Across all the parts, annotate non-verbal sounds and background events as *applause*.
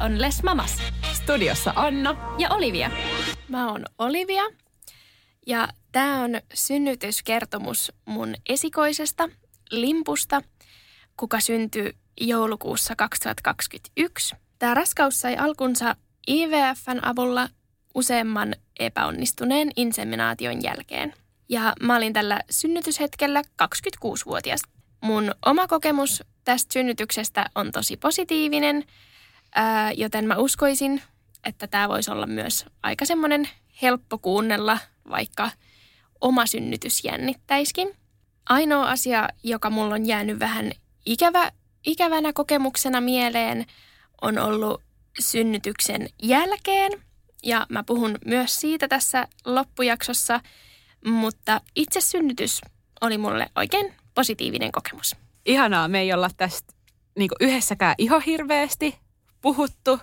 On Les Mamas Studiossa Anna. ja Olivia. Mä oon Olivia ja tää on synnytyskertomus mun esikoisesta Limpusta, kuka syntyi joulukuussa 2021. Tää raskaus sai alkunsa IVFn avulla useamman epäonnistuneen inseminaation jälkeen. Ja mä olin tällä synnytyshetkellä 26-vuotias. Mun oma kokemus tästä synnytyksestä on tosi positiivinen, ää, joten mä uskoisin, että tämä voisi olla myös aika semmoinen helppo kuunnella, vaikka oma synnytys jännittäiskin. Ainoa asia, joka mulla on jäänyt vähän ikävä, ikävänä kokemuksena mieleen, on ollut synnytyksen jälkeen. Ja mä puhun myös siitä tässä loppujaksossa, mutta itse synnytys oli mulle oikein positiivinen kokemus. Ihanaa, me ei olla tästä niin yhdessäkään ihan hirveästi puhuttu.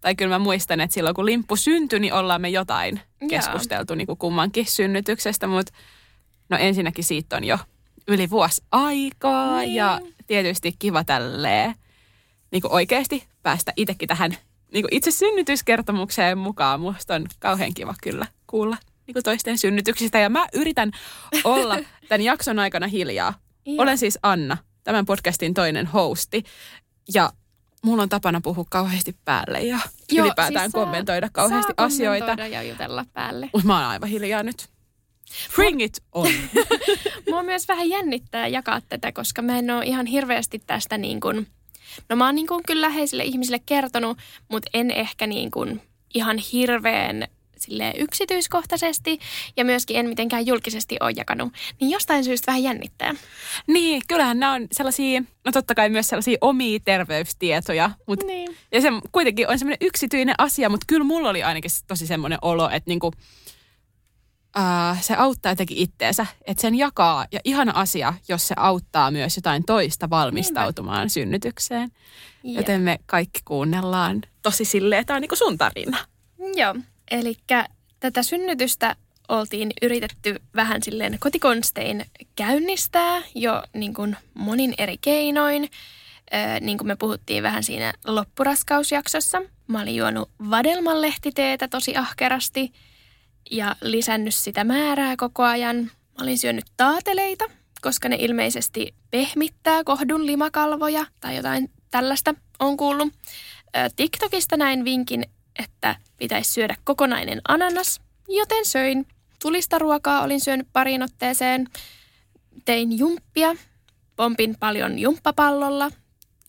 Tai kyllä mä muistan, että silloin kun limppu syntyi, niin ollaan me jotain keskusteltu niin kuin kummankin synnytyksestä. Mutta no ensinnäkin siitä on jo yli vuosi aikaa Niin. ja tietysti kiva tälleen niin kuin oikeasti päästä itsekin tähän niin kuin itse synnytyskertomukseen mukaan. Musta on kauhean kiva kyllä kuulla niin kuin toisten synnytyksistä ja mä yritän olla *laughs* tämän jakson aikana hiljaa. Joo. Olen siis Anna, tämän podcastin toinen hosti ja mulla on tapana puhua kauheasti päälle ja Joo, ylipäätään siis saa- kommentoida kauheasti saa asioita. kommentoida ja jutella päälle. Mutta mä oon aivan hiljaa nyt. Bring it on. *laughs* Mua myös vähän jännittää jakaa tätä, koska mä en ole ihan hirveästi tästä niin kuin, no mä oon niin kuin kyllä läheisille ihmisille kertonut, mutta en ehkä niin kuin ihan hirveän sille yksityiskohtaisesti ja myöskin en mitenkään julkisesti ole jakanut. Niin jostain syystä vähän jännittää. niin, kyllähän nämä on sellaisia, no totta kai myös sellaisia omia terveystietoja, mutta Niin. Ja se kuitenkin on semmoinen yksityinen asia, mutta kyllä mulla oli ainakin tosi semmoinen olo, että niinku, ää, se auttaa jotenkin itteensä, että sen jakaa. Ja ihana asia, jos se auttaa myös jotain toista valmistautumaan synnytykseen. Jep. Joten me kaikki kuunnellaan tosi silleen, että tämä on niinku sun tarina. Joo, eli tätä synnytystä oltiin yritetty vähän silleen kotikonstein käynnistää jo niin kuin monin eri keinoin. Öö, niin kuin me puhuttiin vähän siinä loppuraskausjaksossa. Mä olin juonut vadelmanlehtiteetä tosi ahkerasti ja lisännyt sitä määrää koko ajan. Mä olin syönyt taateleita, koska ne ilmeisesti pehmittää kohdun limakalvoja tai jotain tällaista on kuullut. TikTokista näin vinkin, että pitäisi syödä kokonainen ananas, joten söin. Tulista ruokaa olin syönyt pariin otteeseen. Tein jumppia, pompin paljon jumppapallolla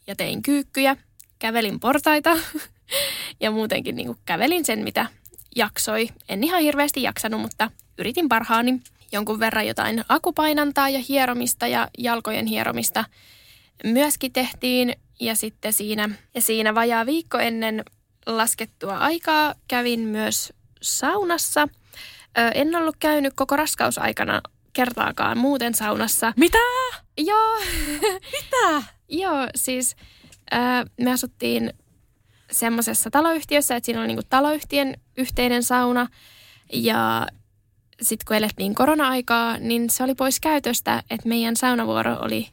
ja tein kyykkyjä. Kävelin portaita *laughs* ja muutenkin niin kävelin sen, mitä jaksoi. En ihan hirveästi jaksanut, mutta yritin parhaani. Jonkun verran jotain akupainantaa ja hieromista ja jalkojen hieromista myöskin tehtiin. Ja sitten siinä, ja siinä vajaa viikko ennen laskettua aikaa kävin myös saunassa. Ö, en ollut käynyt koko raskausaikana kertaakaan muuten saunassa. Mitä? Joo, Mitä? *laughs* joo siis ö, me asuttiin semmoisessa taloyhtiössä, että siinä oli niinku taloyhtiön yhteinen sauna. Ja sitten kun elettiin korona-aikaa, niin se oli pois käytöstä, että meidän saunavuoro oli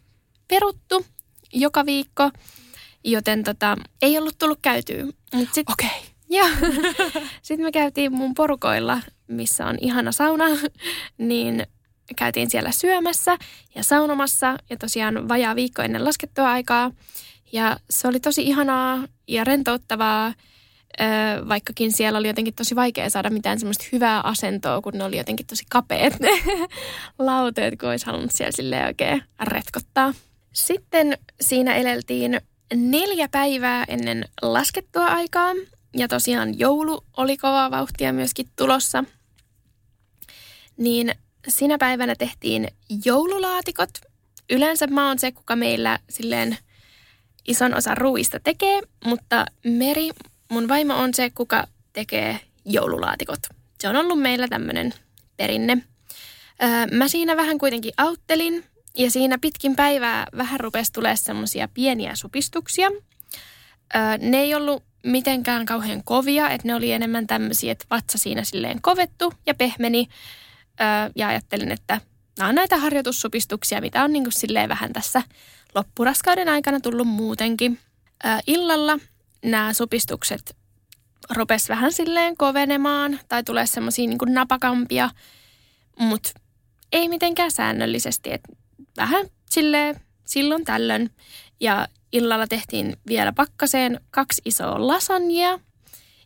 peruttu joka viikko, joten tota, ei ollut tullut käytyä. Okei. Okay. Joo. *laughs* Sitten me käytiin mun porukoilla, missä on ihana sauna, *laughs* niin käytiin siellä syömässä ja saunomassa ja tosiaan vajaa viikko ennen laskettua aikaa. Ja se oli tosi ihanaa ja rentouttavaa, vaikkakin siellä oli jotenkin tosi vaikea saada mitään semmoista hyvää asentoa, kun ne oli jotenkin tosi kapeat ne *laughs* lauteet, kun olisi halunnut siellä silleen oikein retkottaa. Sitten siinä eleltiin neljä päivää ennen laskettua aikaa. Ja tosiaan joulu oli kovaa vauhtia myöskin tulossa. Niin sinä päivänä tehtiin joululaatikot. Yleensä mä oon se, kuka meillä silleen ison osan ruuista tekee, mutta Meri, mun vaimo on se, kuka tekee joululaatikot. Se on ollut meillä tämmöinen perinne. Öö, mä siinä vähän kuitenkin auttelin ja siinä pitkin päivää vähän rupesi tulee semmoisia pieniä supistuksia. Öö, ne ei ollut mitenkään kauhean kovia, että ne oli enemmän tämmöisiä, että vatsa siinä silleen kovettu ja pehmeni. Öö, ja ajattelin, että nämä on näitä harjoitussupistuksia, mitä on niin kuin silleen vähän tässä loppuraskauden aikana tullut muutenkin. Öö, illalla nämä supistukset rupes vähän silleen kovenemaan tai tulee semmoisia niin napakampia, mutta ei mitenkään säännöllisesti. Et vähän silleen silloin tällöin. Ja illalla tehtiin vielä pakkaseen kaksi isoa lasagnea,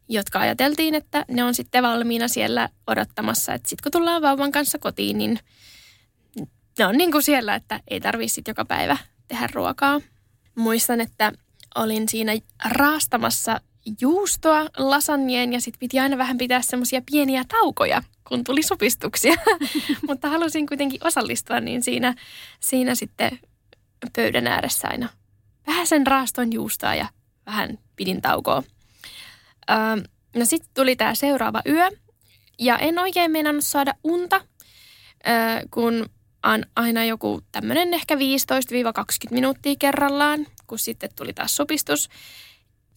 jotka ajateltiin, että ne on sitten valmiina siellä odottamassa. Että sitten kun tullaan vauvan kanssa kotiin, niin ne on niin kuin siellä, että ei tarvitse sitten joka päivä tehdä ruokaa. Muistan, että olin siinä raastamassa juustoa lasagneen ja sitten piti aina vähän pitää semmoisia pieniä taukoja, kun tuli supistuksia. *laughs* Mutta halusin kuitenkin osallistua, niin siinä, siinä sitten pöydän ääressä aina vähän sen raaston juustoa ja vähän pidin taukoa. Öö, no sitten tuli tämä seuraava yö ja en oikein meinannut saada unta, öö, kun on aina joku tämmöinen ehkä 15-20 minuuttia kerrallaan, kun sitten tuli taas sopistus.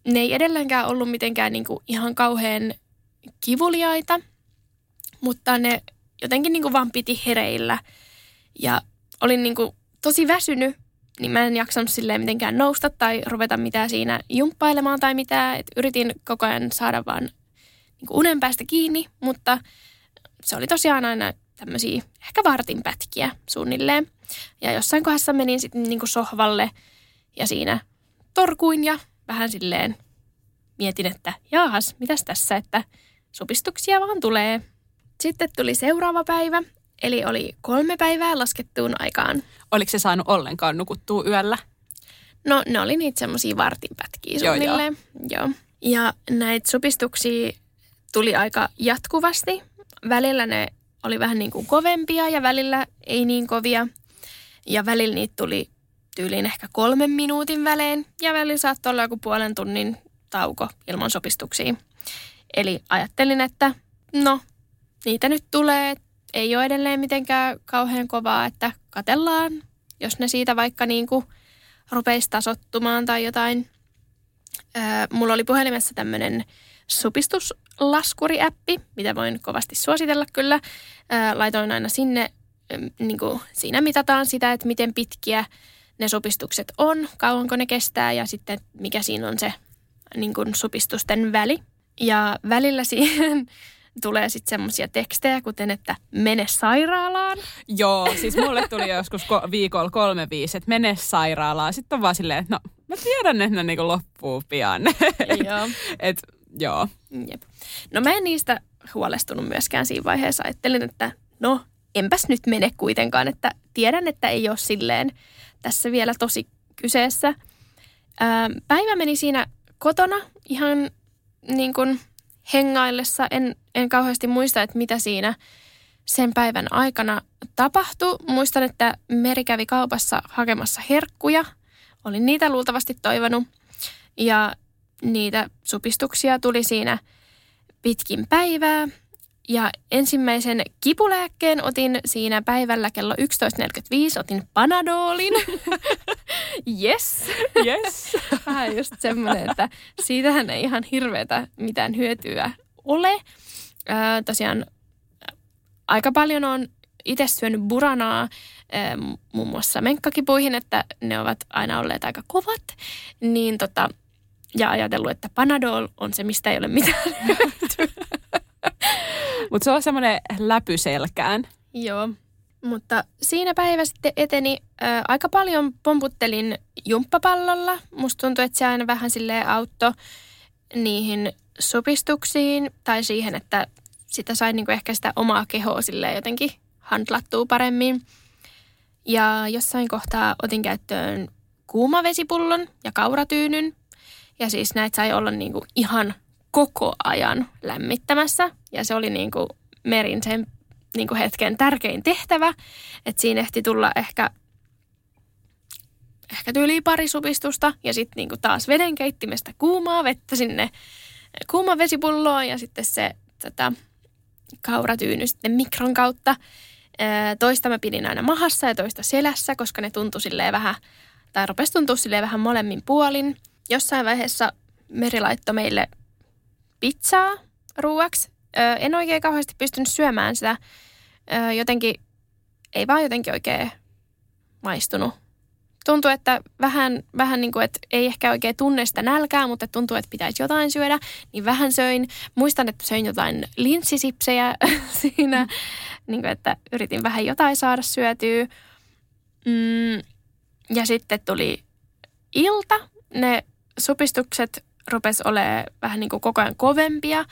Ne ei edelleenkään ollut mitenkään niinku ihan kauhean kivuliaita, mutta ne jotenkin niinku vaan piti hereillä. Ja olin niinku tosi väsynyt niin mä en jaksanut silleen mitenkään nousta tai ruveta mitään siinä jumppailemaan tai mitään. Et yritin koko ajan saada vaan niin unen päästä kiinni, mutta se oli tosiaan aina tämmöisiä ehkä vartin pätkiä suunnilleen. Ja jossain kohdassa menin sitten niin sohvalle ja siinä torkuin ja vähän silleen mietin, että jaahas, mitäs tässä, että supistuksia vaan tulee. Sitten tuli seuraava päivä Eli oli kolme päivää laskettuun aikaan. Oliko se saanut ollenkaan nukuttua yöllä? No ne oli niitä semmoisia vartinpätkiä suunnilleen. Joo, joo. Ja näitä supistuksia tuli aika jatkuvasti. Välillä ne oli vähän niin kuin kovempia ja välillä ei niin kovia. Ja välillä niitä tuli tyyliin ehkä kolmen minuutin välein ja välillä saattoi olla joku puolen tunnin tauko ilman sopistuksia. Eli ajattelin, että no, niitä nyt tulee, ei ole edelleen mitenkään kauhean kovaa, että katellaan, jos ne siitä vaikka niin kuin rupeisi tasottumaan tai jotain. Öö, mulla oli puhelimessa tämmöinen supistuslaskuri-appi, mitä voin kovasti suositella kyllä. Öö, laitoin aina sinne, niin kuin siinä mitataan sitä, että miten pitkiä ne supistukset on, kauanko ne kestää ja sitten mikä siinä on se niin kuin supistusten väli. Ja välillä siihen *laughs* tulee sitten semmoisia tekstejä, kuten että mene sairaalaan. Joo, siis *laughs* mulle tuli joskus ko- viikolla kolme viisi, että mene sairaalaan. Sitten on vaan silleen, että no mä tiedän, että ne niinku loppuu pian. *laughs* Joo. et, joo. Jep. No mä en niistä huolestunut myöskään siinä vaiheessa. Ajattelin, että no enpäs nyt mene kuitenkaan, että tiedän, että ei ole silleen tässä vielä tosi kyseessä. Ää, päivä meni siinä kotona ihan niin kuin hengaillessa. En, en kauheasti muista, että mitä siinä sen päivän aikana tapahtui. Muistan, että Meri kävi kaupassa hakemassa herkkuja. Olin niitä luultavasti toivonut. Ja niitä supistuksia tuli siinä pitkin päivää. Ja ensimmäisen kipulääkkeen otin siinä päivällä kello 11.45, otin Panadolin. *laughs* yes. Yes. *laughs* Vähän just semmoinen, että siitähän ei ihan hirveätä mitään hyötyä ole. Öö, tosiaan aika paljon on itse syönyt buranaa muun muassa menkkakipuihin, että ne ovat aina olleet aika kovat. Niin tota, ja ajatellut, että Panadol on se, mistä ei ole mitään *laughs* hyötyä. *laughs* Mutta se on semmoinen läpyselkään. Joo. Mutta siinä päivä sitten eteni. Ää, aika paljon pomputtelin jumppapallolla. Musta tuntui, että se aina vähän sille auttoi niihin sopistuksiin tai siihen, että sitä sai niinku ehkä sitä omaa kehoa sille jotenkin handlattua paremmin. Ja jossain kohtaa otin käyttöön kuumavesipullon ja kauratyynyn. Ja siis näitä sai olla niinku ihan koko ajan lämmittämässä. Ja se oli niin kuin Merin sen niin kuin hetken tärkein tehtävä. Että siinä ehti tulla ehkä, ehkä tyyli pari supistusta ja sitten niin kuin taas vedenkeittimestä kuumaa vettä sinne kuuma vesipulloon ja sitten se tota, kauratyyny sitten mikron kautta. Toista mä pidin aina mahassa ja toista selässä, koska ne tuntui silleen vähän, tai rupesi tuntua silleen vähän molemmin puolin. Jossain vaiheessa Meri laittoi meille pizzaa ruuaksi. En oikein kauheasti pystynyt syömään sitä. Jotenkin, ei vaan jotenkin oikein maistunut tuntuu, että vähän, vähän niin kuin, että ei ehkä oikein tunne sitä nälkää, mutta tuntuu, että pitäisi jotain syödä, niin vähän söin. Muistan, että söin jotain linssisipsejä *laughs* siinä, niin kuin, että yritin vähän jotain saada syötyä. Mm, ja sitten tuli ilta. Ne supistukset rupes olemaan vähän niin kuin koko ajan kovempia.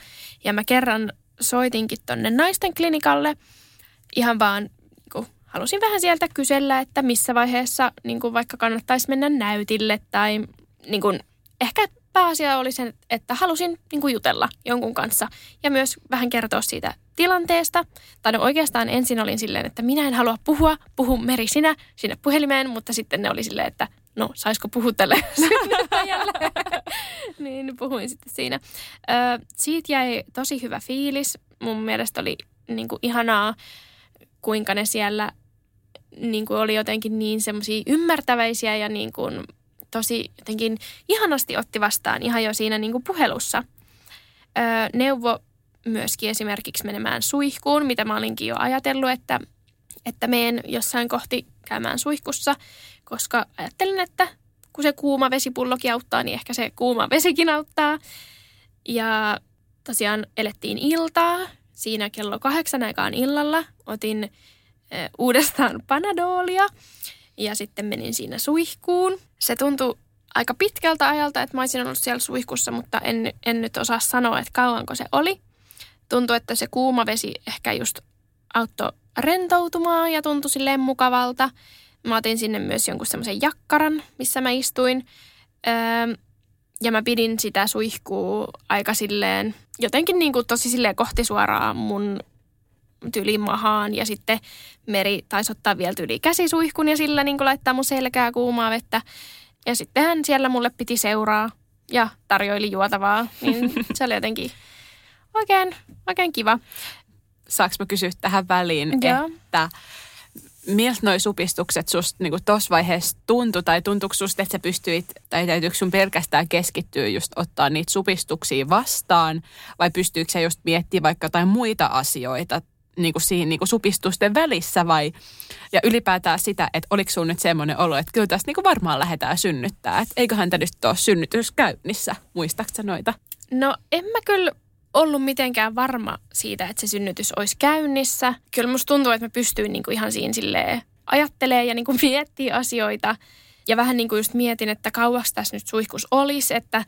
Ja mä kerran soitinkin tonne naisten klinikalle ihan vaan halusin vähän sieltä kysellä, että missä vaiheessa niin kuin vaikka kannattaisi mennä näytille tai niin kuin, ehkä pääasia oli se, että halusin niin kuin jutella jonkun kanssa ja myös vähän kertoa siitä tilanteesta. Tai no oikeastaan ensin olin silleen, että minä en halua puhua, puhu Meri sinä sinne puhelimeen, mutta sitten ne oli silleen, että no saisiko puhua tälle *laughs* niin puhuin sitten siinä. Ö, siitä jäi tosi hyvä fiilis. Mun mielestä oli niin kuin ihanaa kuinka ne siellä niin kuin oli jotenkin niin semmoisia ymmärtäväisiä ja niin kuin tosi jotenkin ihanasti otti vastaan ihan jo siinä niin kuin puhelussa. Öö, neuvo myöskin esimerkiksi menemään suihkuun, mitä mä olinkin jo ajatellut, että, että meen jossain kohti käymään suihkussa, koska ajattelin, että kun se kuuma vesipullokin auttaa, niin ehkä se kuuma vesikin auttaa. Ja tosiaan elettiin iltaa. Siinä kello kahdeksan aikaan illalla otin uudestaan panadolia ja sitten menin siinä suihkuun. Se tuntui aika pitkältä ajalta, että mä olisin ollut siellä suihkussa, mutta en, en nyt osaa sanoa, että kauanko se oli. Tuntui, että se kuuma vesi ehkä just auttoi rentoutumaan ja tuntui silleen mukavalta. Mä otin sinne myös jonkun semmoisen jakkaran, missä mä istuin. Öö, ja mä pidin sitä suihkuu aika silleen, jotenkin niin kuin tosi silleen kohti suoraan mun tyli mahaan ja sitten Meri taisi ottaa vielä tyli käsisuihkun ja sillä niin laittaa mun selkää kuumaa vettä. Ja sitten hän siellä mulle piti seuraa ja tarjoili juotavaa, niin *laughs* se oli jotenkin oikein, oikein kiva. Saanko mä kysyä tähän väliin, Joo. että miltä noi supistukset susta niin tuossa vaiheessa tuntui, tai tuntuiko susta, että sä pystyit, tai täytyykö sun pelkästään keskittyä just ottaa niitä supistuksia vastaan, vai pystyykö sä just miettimään vaikka jotain muita asioita, niin kuin siinä niin kuin supistusten välissä vai, ja ylipäätään sitä, että oliko sinulla nyt semmoinen olo, että kyllä tästä niin varmaan lähdetään synnyttää, että eiköhän tämä nyt ole synnytys käynnissä, muistaaksä noita? No en mä kyllä ollut mitenkään varma siitä, että se synnytys olisi käynnissä. Kyllä musta tuntuu, että mä pystyin niin kuin ihan siinä silleen ajattelee ja *laughs* niin kuin miettii asioita. Ja vähän niin kuin just mietin, että kauaksi tässä nyt suihkus olisi, että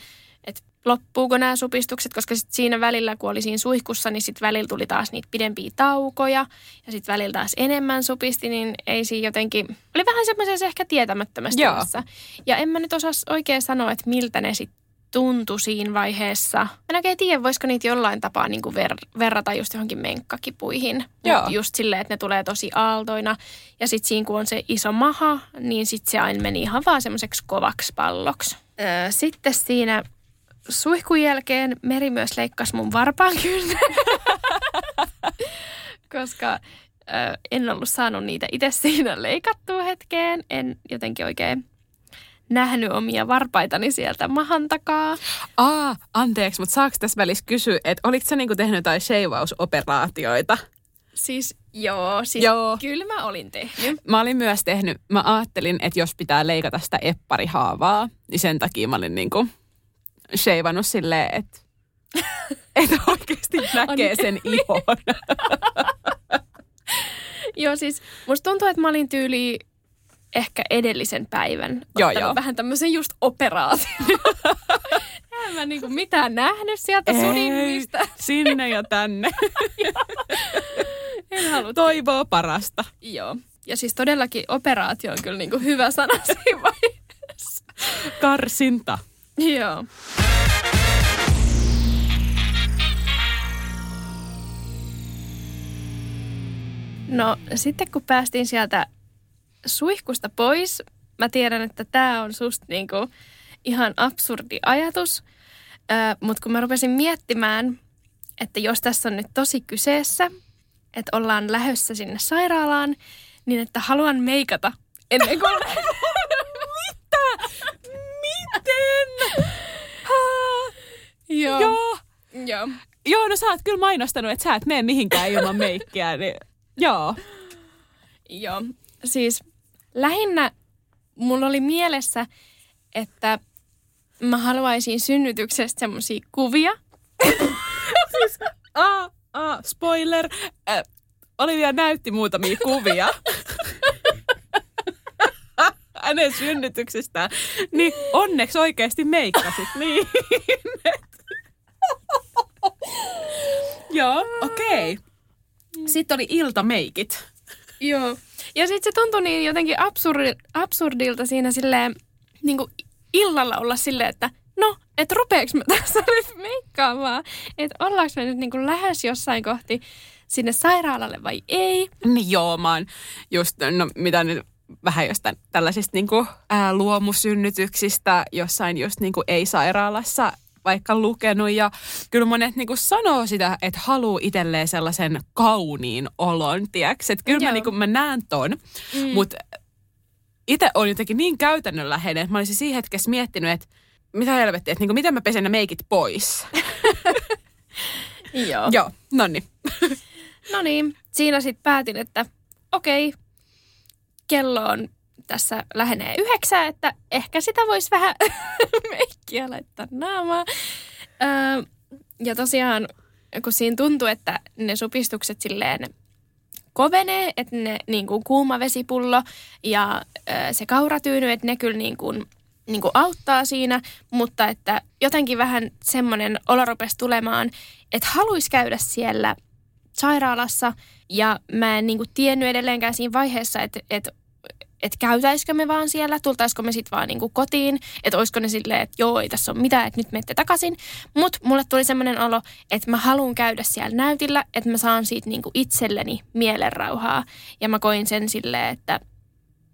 loppuuko nämä supistukset, koska sit siinä välillä, kun oli siinä suihkussa, niin sitten välillä tuli taas niitä pidempiä taukoja ja sitten välillä taas enemmän supisti, niin ei siinä jotenkin, oli vähän semmoisessa ehkä tietämättömässä. Ja en mä nyt osaa oikein sanoa, että miltä ne sitten tuntui siinä vaiheessa. Mä en tiedä, voisiko niitä jollain tapaa niin kuin ver- verrata just johonkin menkkakipuihin. Joo. Just silleen, että ne tulee tosi aaltoina. Ja sitten siinä, kun on se iso maha, niin sitten se aina meni ihan vaan semmoiseksi kovaksi palloksi. Öö, sitten siinä suihkun jälkeen Meri myös leikkasi mun varpaan kyllä, *laughs* koska ö, en ollut saanut niitä itse siinä leikattua hetkeen. En jotenkin oikein nähnyt omia varpaitani sieltä mahan takaa. Aa, anteeksi, mutta saako tässä välissä kysyä, että oliko sä niinku tehnyt jotain sheivausoperaatioita? Siis joo, siis Joo. kyllä mä olin tehnyt. Mä olin myös tehnyt, mä ajattelin, että jos pitää leikata sitä epparihaavaa, niin sen takia mä olin niinku sheivannut silleen, että *laughs* että oikeasti näkee sen ihon. *laughs* Joo, siis musta tuntuu, että mä olin tyyli ehkä edellisen päivän Joo, joo. vähän tämmöisen just operaation. *laughs* en mä niinku mitään nähnyt sieltä sudinmista. sinne ja tänne. *laughs* En halua. Toivoo parasta. Joo. Ja siis todellakin operaatio on kyllä niinku hyvä sana *laughs* siinä vaiheessa. Karsinta. Joo. No sitten kun päästiin sieltä suihkusta pois, mä tiedän, että tämä on susta niinku ihan absurdi ajatus, mutta kun mä rupesin miettimään, että jos tässä on nyt tosi kyseessä, että ollaan lähössä sinne sairaalaan, niin että haluan meikata ennen kuin... *laughs* Mitä? Miten? Joo. Joo. Joo. Joo, no sä oot kyllä mainostanut, että sä et mene mihinkään ilman meikkiä. Niin, joo. Joo. Siis lähinnä mulla oli mielessä, että mä haluaisin synnytyksestä semmoisia kuvia. *laughs* siis, a, a, spoiler. Äh, Olivia näytti muutamia kuvia. *laughs* hänen synnytyksestään. Niin onneksi oikeasti meikkasit niin. *laughs* Joo, okei. Okay. Sitten oli iltameikit. Joo. Ja sitten se tuntui niin jotenkin absurdi, absurdilta siinä silleen, niin kuin illalla olla silleen, että no, että rupeeks mä tässä *laughs* nyt meikkaamaan? Että ollaanko me nyt niin kuin lähes jossain kohti sinne sairaalalle vai ei? Niin joo, mä oon just, no mitä nyt vähän jostain tällaisista niin kuin, ää, luomusynnytyksistä jossain just niin kuin ei-sairaalassa vaikka lukenut ja kyllä monet niin kuin sanoo sitä, että haluaa itselleen sellaisen kauniin olon, tiedätkö? Että kyllä mä, niin kuin, mä näen ton, mm. mutta itse on jotenkin niin käytännönläheinen, että mä olisin siinä hetkessä miettinyt, että mitä helvettiä, että niin kuin, miten mä pesen ne meikit pois. *laughs* Joo. Joo, no niin. no niin, siinä sitten päätin, että okei, okay, kello on tässä lähenee yhdeksää, että ehkä sitä voisi vähän *laughs* meikkiä laittaa naamaa. Öö, ja tosiaan, kun siinä tuntuu, että ne supistukset silleen kovenee, että ne niin kuin kuuma vesipullo ja ö, se kauratyyny, että ne kyllä niin kuin, niin kuin auttaa siinä, mutta että jotenkin vähän semmoinen olo rupesi tulemaan, että haluaisi käydä siellä sairaalassa ja mä en niin kuin tiennyt edelleenkään siinä vaiheessa, että, että että käytäisikö me vaan siellä, tultaisiko me sitten vaan niinku kotiin, että olisiko ne silleen, että joo, ei tässä ole mitään, että nyt menette takaisin. Mutta mulle tuli semmoinen olo, että mä haluan käydä siellä näytillä, että mä saan siitä niinku itselleni mielenrauhaa. Ja mä koin sen silleen, että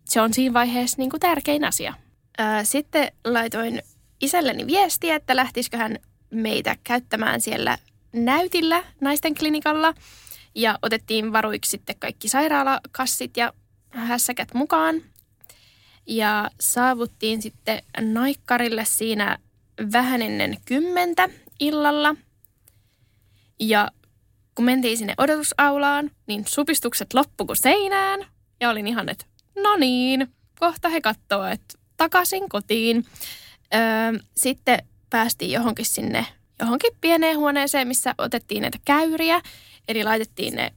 se on siinä vaiheessa niinku tärkein asia. Ää, sitten laitoin isälleni viestiä, että lähtisikö hän meitä käyttämään siellä näytillä naisten klinikalla. Ja otettiin varuiksi sitten kaikki sairaalakassit ja hässäkät mukaan. Ja saavuttiin sitten Naikkarille siinä vähän ennen kymmentä illalla. Ja kun mentiin sinne odotusaulaan, niin supistukset loppu kuin seinään. Ja olin ihan, että no niin, kohta he katsoo, että takaisin kotiin. Öö, sitten päästiin johonkin sinne, johonkin pieneen huoneeseen, missä otettiin näitä käyriä. Eli laitettiin ne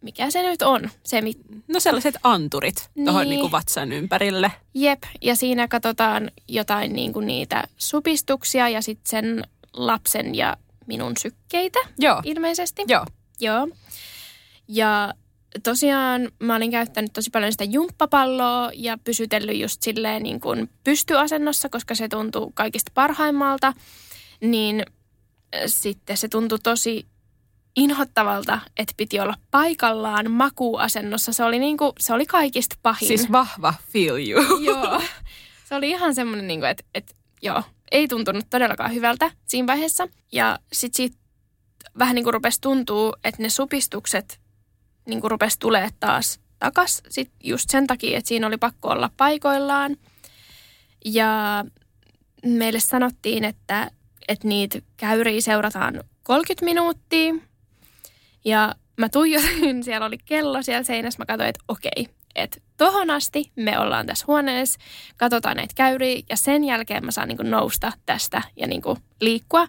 mikä se nyt on? Se, mit... No sellaiset anturit niin. tuohon niin vatsan ympärille. Jep, ja siinä katsotaan jotain niin kuin niitä supistuksia ja sitten sen lapsen ja minun sykkeitä Joo. ilmeisesti. Joo. Joo. Ja tosiaan mä olin käyttänyt tosi paljon sitä jumppapalloa ja pysytellyt just silleen niin kuin pystyasennossa, koska se tuntuu kaikista parhaimmalta. Niin äh, sitten se tuntui tosi inhottavalta, että piti olla paikallaan makuuasennossa. Se oli, niinku, se oli kaikista pahin. Siis vahva feel you. *laughs* joo. Se oli ihan semmoinen, niinku, että et, joo, ei tuntunut todellakaan hyvältä siinä vaiheessa. Ja sitten siitä vähän niin kuin rupesi tuntuu, että ne supistukset niin kuin rupesi tulee taas takas. Sit just sen takia, että siinä oli pakko olla paikoillaan. Ja meille sanottiin, että, että niitä käyriä seurataan 30 minuuttia ja mä tuijotin, *laughs* siellä oli kello siellä seinässä, mä katsoin, että okei, että tohon asti me ollaan tässä huoneessa, katsotaan näitä käyriä ja sen jälkeen mä saan niinku nousta tästä ja niinku liikkua.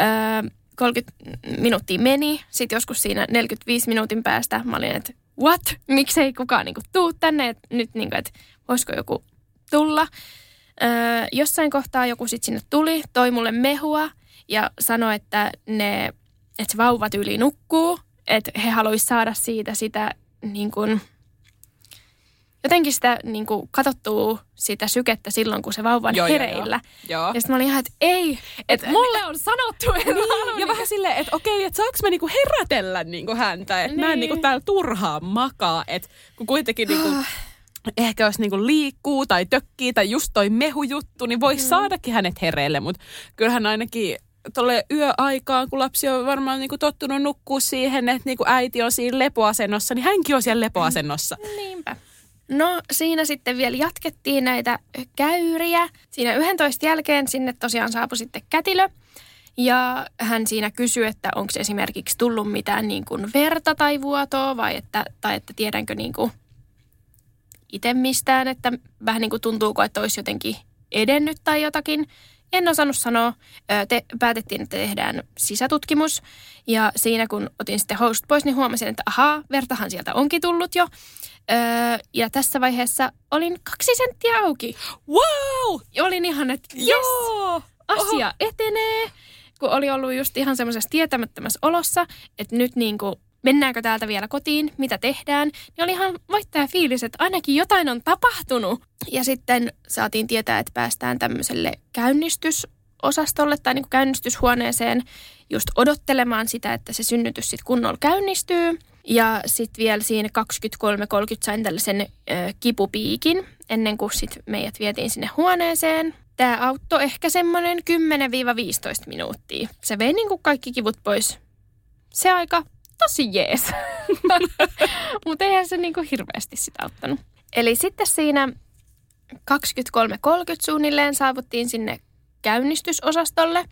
Öö, 30 minuuttia meni, sitten joskus siinä 45 minuutin päästä mä olin, että what, miksei kukaan niinku tuu tänne, että nyt niinku, että voisiko joku tulla. Öö, jossain kohtaa joku sitten sinne tuli, toi mulle mehua ja sanoi, että ne että se vauva tyyli nukkuu, että he haluaisivat saada siitä sitä niin kuin, jotenkin sitä niin kuin, katsottua sitä sykettä silloin, kun se vauva on Joo, joo, hereillä. Joo. Ja sitten mä olin ihan, että ei, että Et- mulle on sanottu, että niin, Ja vähän silleen, että okei, että saaks mä niinku herätellä niinku häntä, että mä en Niin. niinku täällä turhaan makaa, että kun kuitenkin niinku, ehkä jos niinku liikkuu tai tökkii tai just toi mehujuttu, niin voisi mm. saadakin hänet hereille, mutta kyllähän ainakin tuolle yöaikaan, kun lapsi on varmaan niinku tottunut nukkua siihen, että niinku äiti on siinä lepoasennossa, niin hänkin on siellä lepoasennossa. Niinpä. No siinä sitten vielä jatkettiin näitä käyriä. Siinä 11 jälkeen sinne tosiaan saapui sitten kätilö. Ja hän siinä kysyi, että onko esimerkiksi tullut mitään niin kuin verta tai vuotoa vai että, tai että tiedänkö niin kuin itse mistään, että vähän niin kuin tuntuuko, että olisi jotenkin edennyt tai jotakin. En osannut sanoa. Te, päätettiin, että tehdään sisätutkimus. Ja siinä kun otin sitten host pois, niin huomasin, että ahaa, vertahan sieltä onkin tullut jo. Öö, ja tässä vaiheessa olin kaksi senttiä auki. Wow! Ja olin ihan, että yes, Joo! asia etenee. Kun oli ollut just ihan semmoisessa tietämättömässä olossa, että nyt niin kuin mennäänkö täältä vielä kotiin, mitä tehdään, niin oli ihan voittaja fiilis, että ainakin jotain on tapahtunut. Ja sitten saatiin tietää, että päästään tämmöiselle käynnistysosastolle tai niin kuin käynnistyshuoneeseen just odottelemaan sitä, että se synnytys sitten kunnolla käynnistyy. Ja sitten vielä siinä 23.30 sain tällaisen ö, kipupiikin ennen kuin sit meidät vietiin sinne huoneeseen. Tämä auttoi ehkä semmoinen 10-15 minuuttia. Se vei niin kuin kaikki kivut pois. Se aika tosi jees. *laughs* Mutta eihän se niin kuin hirveästi sitä auttanut. Eli sitten siinä 23.30 suunnilleen saavuttiin sinne käynnistysosastolle.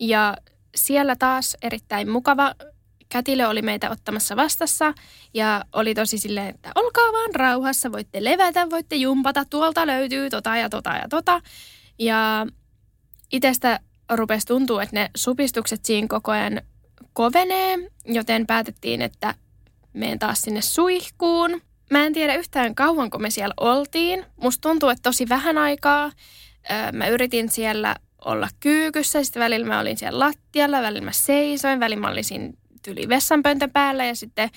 Ja siellä taas erittäin mukava kätilö oli meitä ottamassa vastassa ja oli tosi silleen, että olkaa vaan rauhassa, voitte levätä, voitte jumpata, tuolta löytyy tota ja tota ja tota. Ja itsestä rupesi tuntua, että ne supistukset siinä koko ajan kovenee, joten päätettiin, että menen taas sinne suihkuun. Mä en tiedä yhtään kauanko me siellä oltiin. Musta tuntuu, että tosi vähän aikaa. Mä yritin siellä olla kyykyssä, sitten välillä mä olin siellä lattialla, välillä mä seisoin, välillä mä olin siinä tyli vessanpöntön päällä ja sitten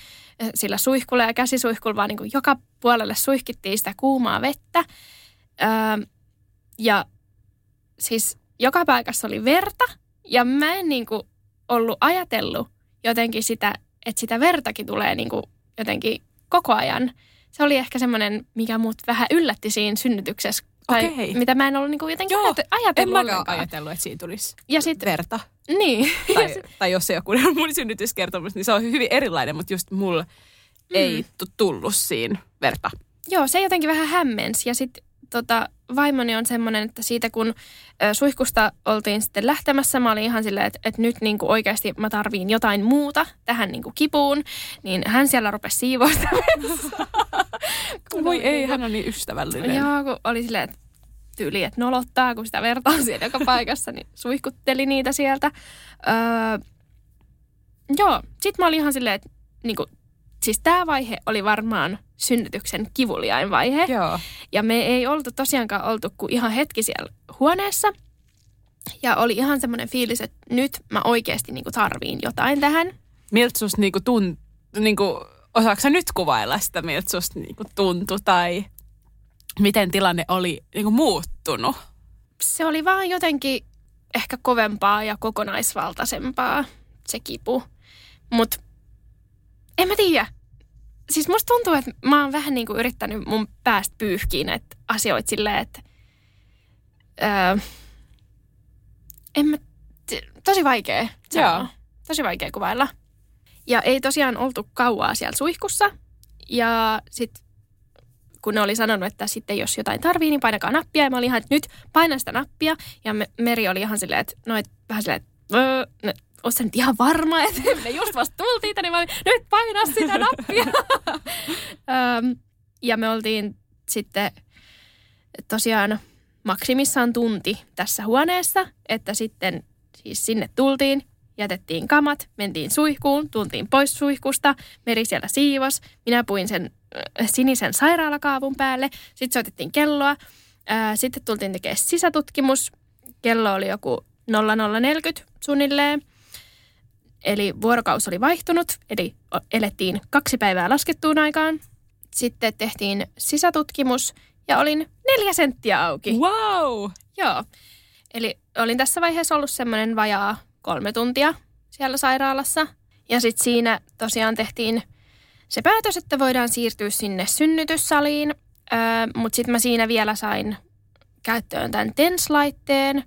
sillä suihkulla ja käsisuihkulla vaan niin kuin joka puolelle suihkittiin sitä kuumaa vettä. Öö, ja siis joka paikassa oli verta ja mä en niin kuin ollut ajatellut jotenkin sitä, että sitä vertakin tulee niin kuin jotenkin koko ajan. Se oli ehkä semmoinen, mikä mut vähän yllätti siinä synnytyksessä. Tai Okei. mitä mä en ollut niin kuin jotenkin Joo, ajate- En ajatellut mäkään ollenkaan. ajatellut, että siinä tulisi Ja sit, verta. niin. *laughs* Tai, tai jos se joku on mun synnytyskertomus, niin se on hyvin erilainen, mutta just mulla mm. ei tu- tullut siinä verta. Joo, se jotenkin vähän hämmensi. Ja sitten tota, vaimoni on semmoinen, että siitä kun suihkusta oltiin sitten lähtemässä, mä olin ihan silleen, että, että nyt niin kuin oikeasti mä tarviin jotain muuta tähän niin kuin kipuun. Niin hän siellä rupesi siivoista. *laughs* Kun Voi ei, hän on niin ystävällinen. Joo, kun oli silleen, että tyyli, että nolottaa, kun sitä vertaa siellä joka paikassa, niin suihkutteli niitä sieltä. Öö, joo, sit mä olin ihan silleen, että niinku, siis tämä vaihe oli varmaan synnytyksen kivuliain vaihe. Joo. Ja me ei oltu tosiaankaan oltu kuin ihan hetki siellä huoneessa. Ja oli ihan semmoinen fiilis, että nyt mä oikeasti niinku tarviin jotain tähän. Miltä susta niinku tunt, niinku, osaatko sä nyt kuvailla sitä, miltä susta niinku tuntui tai miten tilanne oli niinku muuttunut? se oli vaan jotenkin ehkä kovempaa ja kokonaisvaltaisempaa se kipu. Mutta en mä tiedä. Siis musta tuntuu, että mä oon vähän niin kuin yrittänyt mun päästä pyyhkiä näitä asioita silleen, että öö, en mä, tosi vaikea sanoa. Joo. Tosi vaikea kuvailla. Ja ei tosiaan oltu kauaa siellä suihkussa. Ja sitten kun ne oli sanonut, että sitten jos jotain tarvii, niin painakaa nappia. Ja mä olin ihan, että nyt painan sitä nappia. Ja me, Meri oli ihan silleen, että no, et, vähän silleen, että öö, oot sä nyt ihan varma, että *laughs* me just vasta tultiin tänne. Niin mä nyt paina sitä nappia. Öm, *laughs* ja me oltiin sitten tosiaan maksimissaan tunti tässä huoneessa, että sitten siis sinne tultiin, jätettiin kamat, mentiin suihkuun, tultiin pois suihkusta, Meri siellä siivos, minä puin sen äh, sinisen sairaalakaavun päälle, sitten soitettiin kelloa, ää, sitten tultiin tekemään sisätutkimus, kello oli joku 0040 suunnilleen, eli vuorokausi oli vaihtunut, eli elettiin kaksi päivää laskettuun aikaan. sitten tehtiin sisätutkimus ja olin neljä senttiä auki. Wow! Joo. Eli olin tässä vaiheessa ollut semmoinen vajaa kolme tuntia siellä sairaalassa. Ja sitten siinä tosiaan tehtiin se päätös, että voidaan siirtyä sinne synnytyssaliin. Öö, Mutta sitten mä siinä vielä sain käyttöön tämän TENS-laitteen.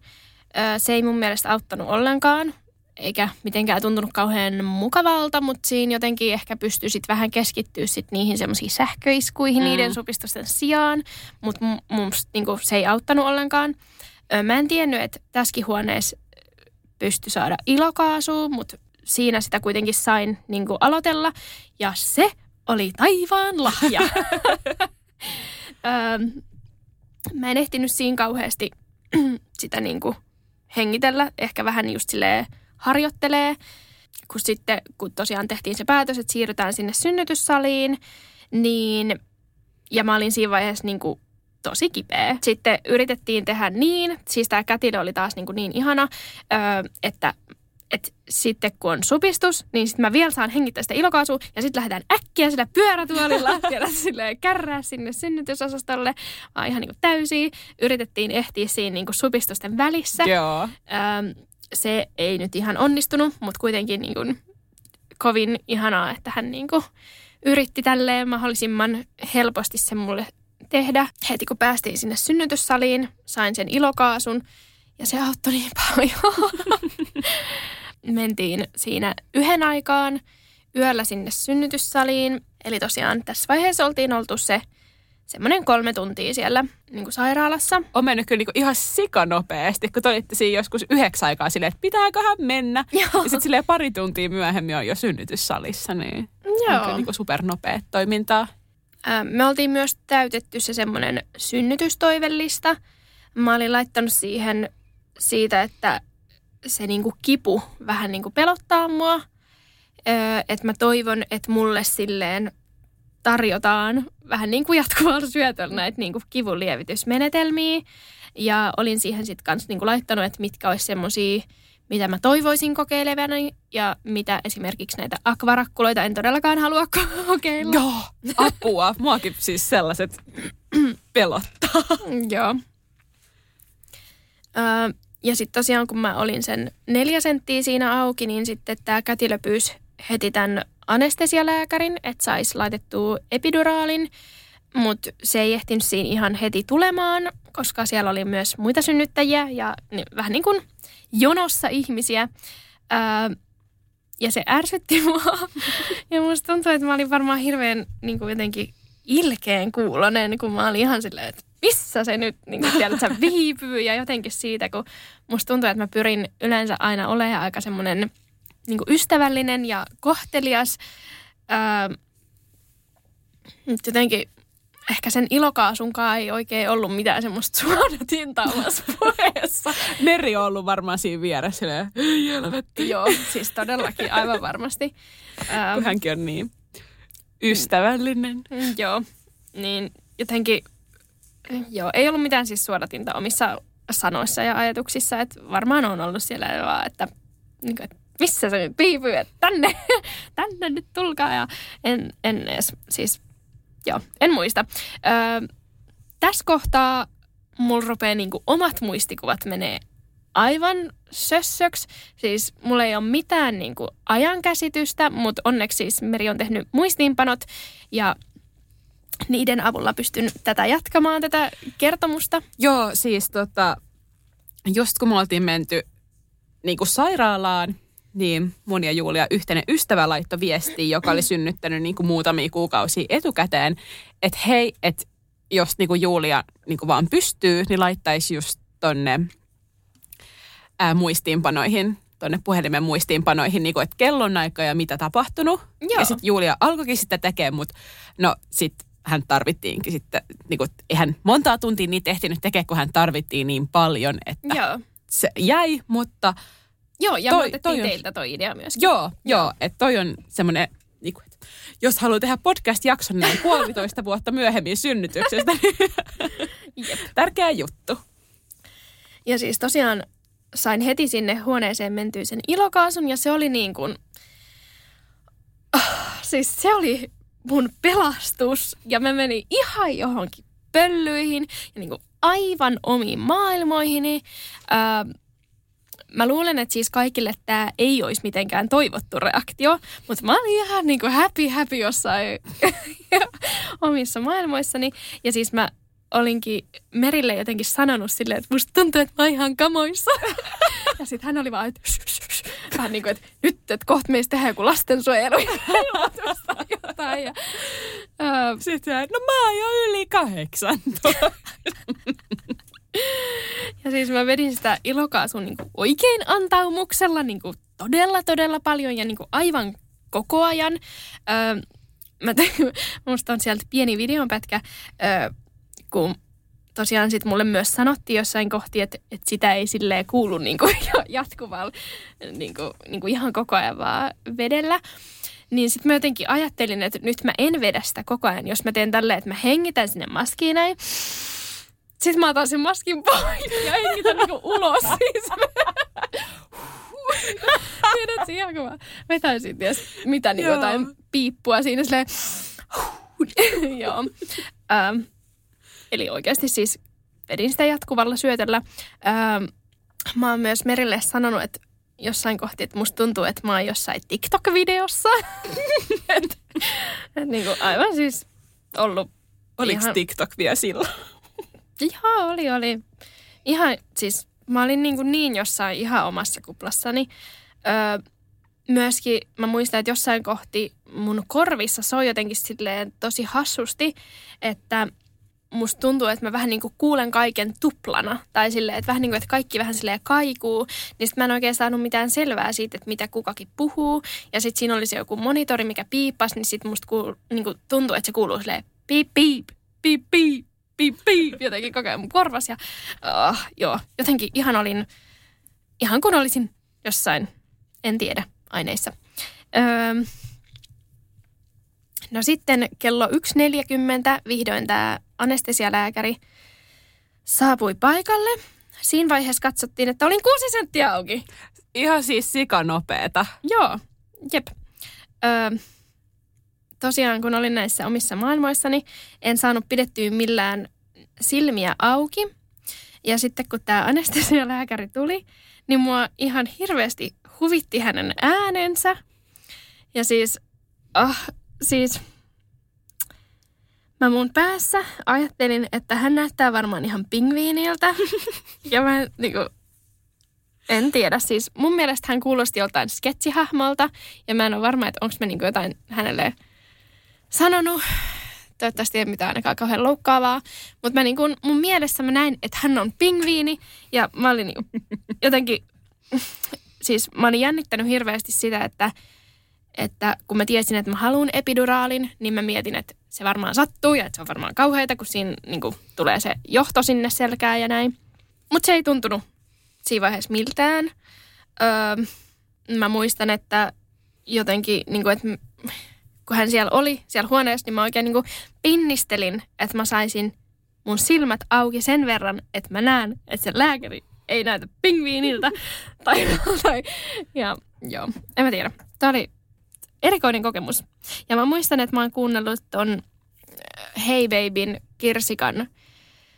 Öö, se ei mun mielestä auttanut ollenkaan, eikä mitenkään tuntunut kauhean mukavalta, mutta siinä jotenkin ehkä pystyi sitten vähän keskittyä sit niihin semmoisiin sähköiskuihin mm. niiden supistusten sijaan, mutta mun niinku, se ei auttanut ollenkaan. Mä en tiennyt, että tässäkin huoneessa pystyi saada ilokaasua, mutta siinä sitä kuitenkin sain niin kuin aloitella. Ja se oli taivaan lahja. *laughs* Mä en ehtinyt siinä kauheasti *clears throat* sitä niin kuin hengitellä. Ehkä vähän just silleen harjoittelee. Kun sitten, kun tosiaan tehtiin se päätös, että siirrytään sinne synnytyssaliin, niin, ja mä olin siinä vaiheessa niin kuin tosi kipeä. Sitten yritettiin tehdä niin, siis tämä kätilö oli taas niin, kuin niin ihana, että että sitten kun on supistus, niin sitten mä vielä saan hengittää sitä ilokaasua ja sitten lähdetään äkkiä sillä pyörätuolilla *laughs* silleen kärrää sinne synnytysosastolle. Vaan ihan niin kuin täysiä. Yritettiin ehtiä siinä niin kuin supistusten välissä. Joo. Öm, se ei nyt ihan onnistunut, mutta kuitenkin niin kuin kovin ihanaa, että hän niin kuin yritti tälleen mahdollisimman helposti sen mulle tehdä. Heti kun päästiin sinne synnytyssaliin, sain sen ilokaasun ja se auttoi niin paljon. *laughs* Mentiin siinä yhden aikaan yöllä sinne synnytyssaliin. Eli tosiaan tässä vaiheessa oltiin oltu se semmoinen kolme tuntia siellä niin kuin sairaalassa. On mennyt kyllä niin ihan sikanopeasti, kun te olitte siinä joskus yhdeksän aikaa silleen, että pitääköhän mennä. *laughs* Joo. Ja sitten silleen pari tuntia myöhemmin on jo synnytyssalissa, niin Joo. on kyllä niin supernopeat toimintaa. Me oltiin myös täytetty se semmoinen synnytystoivellista. Mä olin laittanut siihen siitä, että se niinku kipu vähän niinku pelottaa mua. Että mä toivon, että mulle silleen tarjotaan vähän niin kuin jatkuvalla *laughs* syötöllä näitä niin kuin kivunlievitysmenetelmiä. Ja olin siihen sitten kanssa niin kuin laittanut, että mitkä olisi semmoisia, mitä mä toivoisin kokeilevani ja mitä esimerkiksi näitä akvarakkuloita en todellakaan halua *laughs* kokeilla. Joo, apua. Muakin siis sellaiset *clears throat* pelottaa. *laughs* Joo. Ö, ja sitten tosiaan, kun mä olin sen neljä senttiä siinä auki, niin sitten tämä kätilö pyysi heti tämän anestesialääkärin, että saisi laitettua epiduraalin, mutta se ei ehtinyt siinä ihan heti tulemaan, koska siellä oli myös muita synnyttäjiä ja niin, vähän niin kuin jonossa ihmisiä. Ää, ja se ärsytti *laughs* mua. ja musta tuntuu, että mä olin varmaan hirveän niin kuin jotenkin ilkeen kuulonen, kun mä olin ihan silleen, että missä se nyt niin kuin, tiedät, viipyy ja jotenkin siitä, kun musta tuntuu, että mä pyrin yleensä aina olemaan aika semmoinen niin kuin ystävällinen ja kohtelias. Öö, jotenkin ehkä sen ilokaasunkaan ei oikein ollut mitään semmoista *laughs* suodatinta omassa puheessa. Meri on ollut varmaan siinä vieressä silleen, Joo, siis todellakin, aivan varmasti. Kun hänkin on niin ystävällinen. Mm, joo, niin jotenkin, joo, ei ollut mitään siis suodatinta omissa sanoissa ja ajatuksissa, että varmaan on ollut siellä vaan, että, niin kuin, että missä se nyt viipyy, että tänne, *laughs* tänne nyt tulkaa. Ja en, en edes, siis, joo, en muista. Öö, tässä kohtaa mulla rupeaa niinku omat muistikuvat menee aivan sössöksi. Siis mulla ei ole mitään niinku ajankäsitystä, mutta onneksi siis Meri on tehnyt muistiinpanot ja niiden avulla pystyn tätä jatkamaan, tätä kertomusta. Joo, siis tota, just kun me oltiin menty niin kuin sairaalaan, niin mun ja Julia yhteinen ystävä laittoi viestiä, joka oli synnyttänyt niin kuin muutamia kuukausia etukäteen, että hei, että jos niin kuin Julia niin kuin vaan pystyy, niin laittaisi just tonne ää, muistiinpanoihin, tonne puhelimen muistiinpanoihin, niin kuin, että kellonaika ja mitä tapahtunut. Joo. Ja sitten Julia alkoikin sitä tekemään, mutta no sitten hän tarvittiinkin sitten, niin kuin, eihän montaa tuntia niitä ehtinyt tekemään, kun hän tarvittiin niin paljon, että Joo. se jäi, mutta Joo, ja Toi- me toi on- teiltä toi idea myöskin. Joo, joo, että toi on semmoinen, niin kuin, että jos haluaa tehdä podcast-jakson näin *laughs* puolitoista vuotta myöhemmin synnytyksestä, niin *laughs* Jep. tärkeä juttu. Ja siis tosiaan sain heti sinne huoneeseen mentyä sen ilokaasun ja se oli niin kuin... Ah, siis se oli mun pelastus ja mä menin ihan johonkin pöllyihin ja niin kuin aivan omiin maailmoihini. Öö, mä luulen, että siis kaikille tämä ei olisi mitenkään toivottu reaktio, mutta mä olin ihan niin kuin happy happy jossain *laughs* omissa maailmoissani. Ja siis mä olinkin Merille jotenkin sanonut silleen, että musta tuntuu, että mä oon ihan kamoissa. *laughs* ja sitten hän oli vaan, että vähän niin kuin, että nyt, että kohta meistä tehdään joku lastensuojelu jotain. Ja, uh, sitten no mä oon jo yli kahdeksan. *laughs* ja siis mä vedin sitä ilokaasun niin oikein antaumuksella niin todella, todella paljon ja niin aivan koko ajan. Öö, mä tein, *laughs* musta on sieltä pieni videonpätkä, öö, kun tosiaan sit mulle myös sanottiin jossain kohti, että, että sitä ei silleen kuulu *laughs* niin jatkuvalla niin kuin, niin kuin ihan koko ajan vaan vedellä. Niin sitten mä jotenkin ajattelin, että nyt mä en vedä sitä koko ajan, jos mä teen tälleen, että mä hengitän sinne maskiin näin. Sitten mä otan sen maskin pois ja hengitän niinku ulos siis. Tiedätkö ihan kun mä vetäisin ties mitä niin jotain piippua siinä silleen. Joo. Ähm, eli oikeasti siis vedin sitä jatkuvalla syötöllä. Ähm, mä oon myös Merille sanonut, että jossain kohti, että musta tuntuu, että mä oon jossain TikTok-videossa. *laughs* et, et niin kuin aivan siis ollut Oliko ihan... TikTok vielä silloin? Joo, oli, oli. Ihan siis, mä olin niin, kuin niin jossain ihan omassa kuplassani. Öö, myöskin mä muistan, että jossain kohti mun korvissa soi jotenkin silleen tosi hassusti, että musta tuntuu, että mä vähän niin kuin kuulen kaiken tuplana. Tai silleen, että vähän niin kuin, että kaikki vähän silleen kaikuu. Niin sit mä en oikein saanut mitään selvää siitä, että mitä kukakin puhuu. Ja sitten siinä oli se joku monitori, mikä piippasi, niin sit musta kuul, niin kuin tuntuu, että se kuuluu silleen piip, piip, piip, piip, piip, piip, jotenkin koko ajan mun korvas. Ja uh, joo, jotenkin ihan olin, ihan kun olisin jossain, en tiedä, aineissa. Öö, no sitten kello 1.40 vihdoin tämä anestesialääkäri saapui paikalle. Siinä vaiheessa katsottiin, että olin kuusi senttiä auki. Ihan siis sikanopeeta. Joo, jep. Öö, tosiaan kun olin näissä omissa maailmoissani, en saanut pidettyä millään silmiä auki. Ja sitten kun tämä anestesialääkäri tuli, niin mua ihan hirveästi huvitti hänen äänensä. Ja siis, oh, siis mä mun päässä ajattelin, että hän näyttää varmaan ihan pingviiniltä. *laughs* ja mä niinku, en tiedä. Siis mun mielestä hän kuulosti joltain sketsihahmolta. Ja mä en ole varma, että onko mä niinku jotain hänelle sanonut. Toivottavasti ei mitään ainakaan kauhean loukkaavaa. Mutta mä niinku, mun mielessä mä näin, että hän on pingviini. Ja mä olin niinku, *laughs* jotenkin... siis mä olin jännittänyt hirveästi sitä, että, että kun mä tiesin, että mä haluan epiduraalin, niin mä mietin, että se varmaan sattuu ja että se on varmaan kauheita, kun siinä niin kuin, tulee se johto sinne selkään ja näin. Mutta se ei tuntunut siinä vaiheessa miltään. Öö, mä muistan, että jotenkin, niin kuin, että kun hän siellä oli, siellä huoneessa, niin mä oikein niin kuin pinnistelin, että mä saisin mun silmät auki sen verran, että mä näen, että se lääkäri ei näytä pingviiniltä. *laughs* tai, tai, ja joo, en mä tiedä. Tämä oli erikoinen kokemus. Ja mä muistan, että mä oon kuunnellut ton äh, Hey Babyn Kirsikan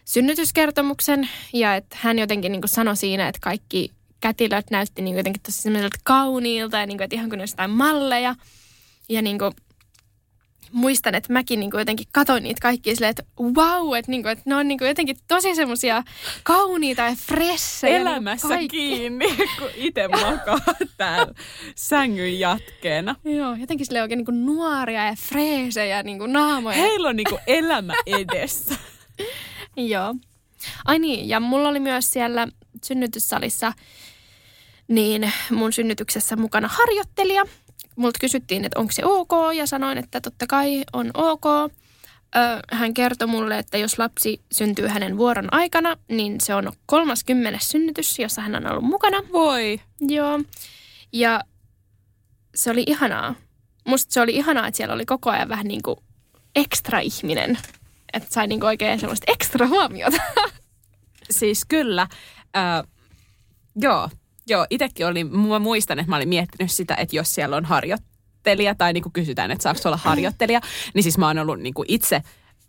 synnytyskertomuksen ja että hän jotenkin niin sanoi siinä, että kaikki kätilöt näytti niin jotenkin tosi semmoiselta kauniilta ja niin kuin, että ihan kuin ne jotain malleja. Ja niin kuin, muistan, että mäkin niin kuin jotenkin katoin niitä kaikkia silleen, että wow, että, niin kuin, että ne on niin kuin jotenkin tosi semmoisia kauniita ja fressejä. Niin Elämässä niin kiinni, *laughs* kun itse makaa *laughs* täällä sängyn jatkeena. Joo, jotenkin sille oikein niin kuin nuoria ja freesejä niin kuin naamoja. Heillä on niin kuin elämä *laughs* edessä. Joo. Ai niin, ja mulla oli myös siellä synnytyssalissa niin mun synnytyksessä mukana harjoittelija, multa kysyttiin, että onko se ok, ja sanoin, että totta kai on ok. hän kertoi mulle, että jos lapsi syntyy hänen vuoron aikana, niin se on 30. synnytys, jossa hän on ollut mukana. Voi. Joo. Ja se oli ihanaa. Musta se oli ihanaa, että siellä oli koko ajan vähän niin kuin ekstra ihminen. Että sai niin kuin oikein semmoista ekstra huomiota. Siis kyllä. Äh, joo, Joo, itsekin olin, mä muistan, että mä olin miettinyt sitä, että jos siellä on harjo, harjoittelija tai niin kuin kysytään, että saako olla harjoittelija, niin siis mä oon ollut niin kuin itse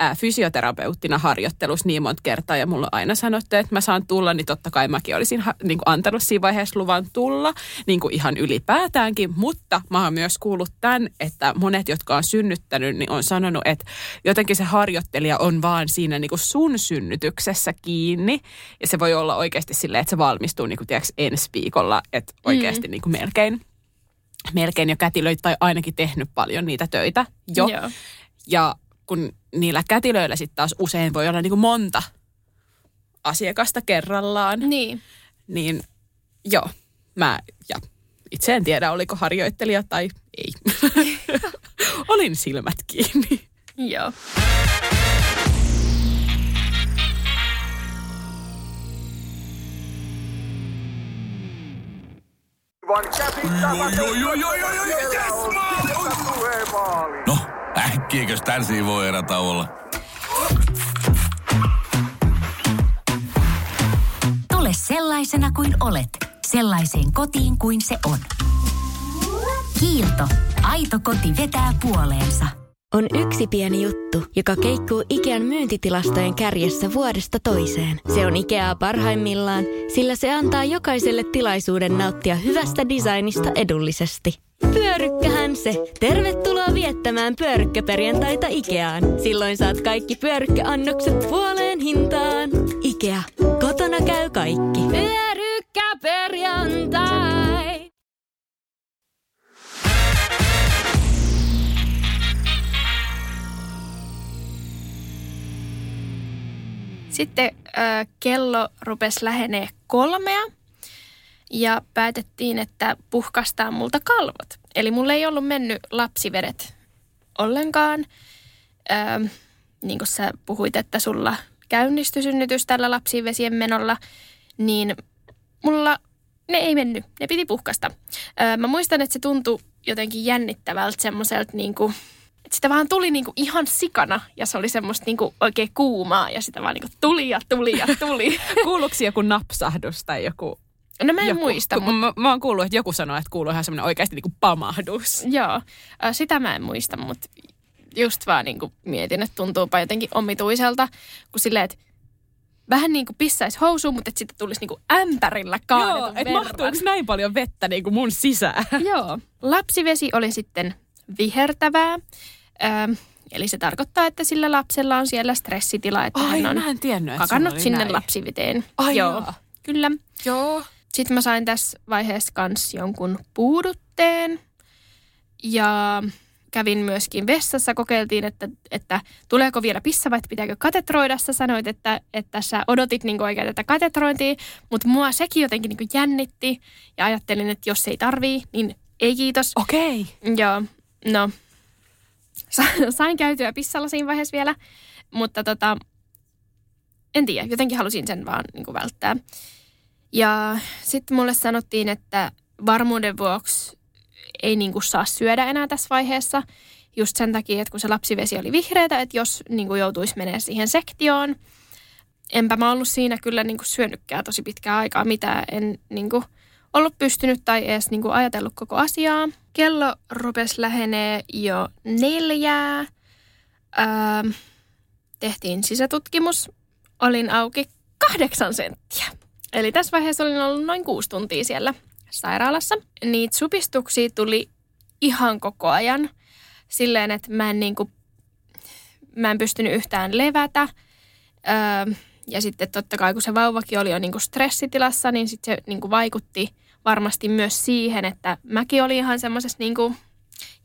ää, fysioterapeuttina harjoittelussa niin monta kertaa ja mulla on aina sanottu, että mä saan tulla, niin totta kai mäkin olisin ha, niin kuin antanut siinä vaiheessa luvan tulla niin kuin ihan ylipäätäänkin, mutta mä oon myös kuullut tämän, että monet, jotka on synnyttänyt, niin on sanonut, että jotenkin se harjoittelija on vaan siinä niin kuin sun synnytyksessä kiinni ja se voi olla oikeasti silleen, että se valmistuu niin kuin, tiedätkö, ensi viikolla, että oikeasti mm. niin kuin melkein melkein jo kätilöitä tai ainakin tehnyt paljon niitä töitä jo. Joo. Ja kun niillä kätilöillä sitten taas usein voi olla niin kuin monta asiakasta kerrallaan, Niin. niin joo, mä ja itse en tiedä, oliko harjoittelija tai ei. Olin silmät kiinni. Joo. No, äkkiäkös tän voi erätä olla? Tule sellaisena kuin olet, sellaiseen kotiin kuin se on. Kiilto. Aito koti vetää puoleensa. On yksi pieni juttu, joka keikkuu Ikean myyntitilastojen kärjessä vuodesta toiseen. Se on Ikeaa parhaimmillaan, sillä se antaa jokaiselle tilaisuuden nauttia hyvästä designista edullisesti. Pyörykkähän se! Tervetuloa viettämään pyörykkäperjantaita Ikeaan. Silloin saat kaikki pyörykkäannokset puoleen hintaan. Ikea. Kotona käy kaikki. Pyörykkäperjantai! Sitten äh, kello rupesi lähenee kolmea ja päätettiin, että puhkastaa multa kalvot. Eli mulle ei ollut mennyt lapsivedet ollenkaan. Ähm, niin kuin sä puhuit, että sulla käynnistyi synnytys tällä lapsivesien menolla, niin mulla ne ei mennyt. Ne piti puhkasta. Öö, mä muistan, että se tuntui jotenkin jännittävältä semmoiselta niin kuin, että sitä vaan tuli niin kuin ihan sikana ja se oli semmoista niin kuin oikein kuumaa ja sitä vaan niin kuin tuli ja tuli ja tuli. *laughs* Kuuluuko joku napsahdus tai joku... No mä en joku, muista, kun mutta mä, mä oon kuullut, että joku sanoo, että kuuluu ihan semmoinen oikeasti niin kuin pamahdus. joo, sitä mä en muista, mutta just vaan niin kuin mietin, että tuntuupa jotenkin omituiselta, kun silleen, että vähän niin kuin pissaisi housuun, mutta että sitten tulisi niin kuin ämpärillä kaadetun Joo, että mahtuuko näin paljon vettä niin kuin mun sisään? *laughs* Joo. Lapsivesi oli sitten vihertävää. Ö, eli se tarkoittaa, että sillä lapsella on siellä stressitila, että Ai, hän on mä en tiennyt, kakannut sinne näin. lapsiveteen. Ai Joo, jaa. kyllä. Joo. Sitten mä sain tässä vaiheessa kans jonkun puudutteen. Ja kävin myöskin vessassa, kokeiltiin, että, että tuleeko vielä pissa vai että pitääkö katetroida. Sä sanoit, että, että sä odotit niin oikein tätä katetrointia, mutta mua sekin jotenkin niin jännitti. Ja ajattelin, että jos ei tarvii, niin ei kiitos. Okei. Joo, no. Sa- Sain käytyä pissalla siinä vaiheessa vielä, mutta tota, en tiedä, jotenkin halusin sen vaan niin välttää. Ja sitten mulle sanottiin, että varmuuden vuoksi ei niin kuin saa syödä enää tässä vaiheessa. Just sen takia, että kun se lapsivesi oli vihreätä, että jos niin kuin joutuisi menemään siihen sektioon. Enpä mä ollut siinä kyllä niin kuin syönytkään tosi pitkää aikaa mitään. En niin kuin ollut pystynyt tai edes niin kuin ajatellut koko asiaa. Kello rupesi lähenee jo neljää. Öö, tehtiin sisätutkimus. Olin auki kahdeksan senttiä. Eli tässä vaiheessa olin ollut noin kuusi tuntia siellä sairaalassa. Niitä supistuksia tuli ihan koko ajan. Silleen, että mä en, niin kuin, mä en pystynyt yhtään levätä. Öö, ja sitten totta kai, kun se vauvakin oli jo niin kuin stressitilassa, niin sitten se niin kuin vaikutti varmasti myös siihen, että mäkin olin ihan semmoisessa niin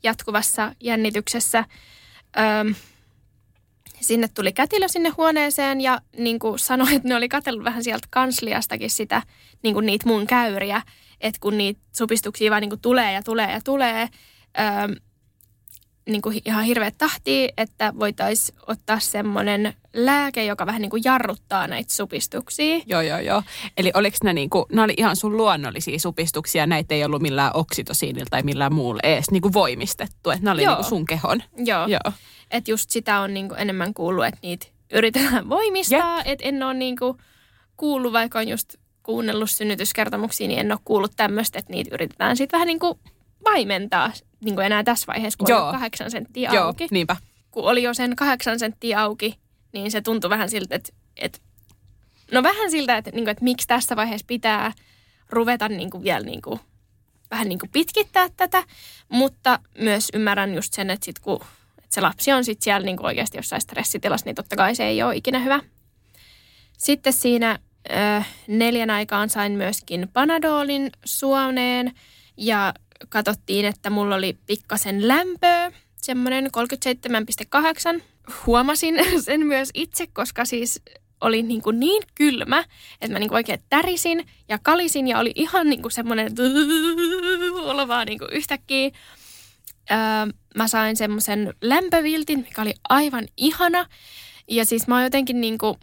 jatkuvassa jännityksessä. Öö, sinne tuli kätilö sinne huoneeseen ja niin kuin sanoi, että ne oli katsellut vähän sieltä kansliastakin sitä, niin kuin niitä mun käyriä, että kun niitä supistuksia vaan niin kuin tulee ja tulee ja tulee, öö, niin kuin ihan hirveät tahtia, että voitaisiin ottaa semmoinen lääke, joka vähän niin kuin jarruttaa näitä supistuksia. Joo, joo, joo. Eli oliko ne niinku, ne oli ihan sun luonnollisia supistuksia, näitä ei ollut millään oksitosiinilla tai millään muulla edes niinku voimistettu, että ne oli Joo. niinku sun kehon. Joo. Joo. Että just sitä on niinku enemmän kuullut, että niitä yritetään voimistaa. Että en ole niinku kuullut, vaikka on just kuunnellut synnytyskertomuksia, niin en ole kuullut tämmöistä, että niitä yritetään sitten vähän niinku vaimentaa niin kuin enää tässä vaiheessa, kun Joo. jo kahdeksan senttiä Joo, auki. niinpä. Kun oli jo sen kahdeksan senttiä auki, niin se tuntui vähän siltä, että, että no vähän siltä, että, niin kuin, että miksi tässä vaiheessa pitää ruveta niin kuin vielä niin kuin, vähän niin kuin pitkittää tätä, mutta myös ymmärrän just sen, että sit kun se lapsi on sit siellä niin oikeasti jossain stressitilassa, niin totta kai se ei ole ikinä hyvä. Sitten siinä ö, neljän aikaan sain myöskin Panadolin suoneen ja katsottiin, että mulla oli pikkasen lämpöä, semmoinen 37,8. Huomasin *laughs* sen myös itse, koska siis oli niin, kuin niin kylmä, että mä niin kuin oikein tärisin ja kalisin ja oli ihan niin kuin semmoinen *laughs* olo vaan niin kuin yhtäkkiä. Öö, mä sain semmoisen lämpöviltin, mikä oli aivan ihana. Ja siis mä oon jotenkin niin kuin,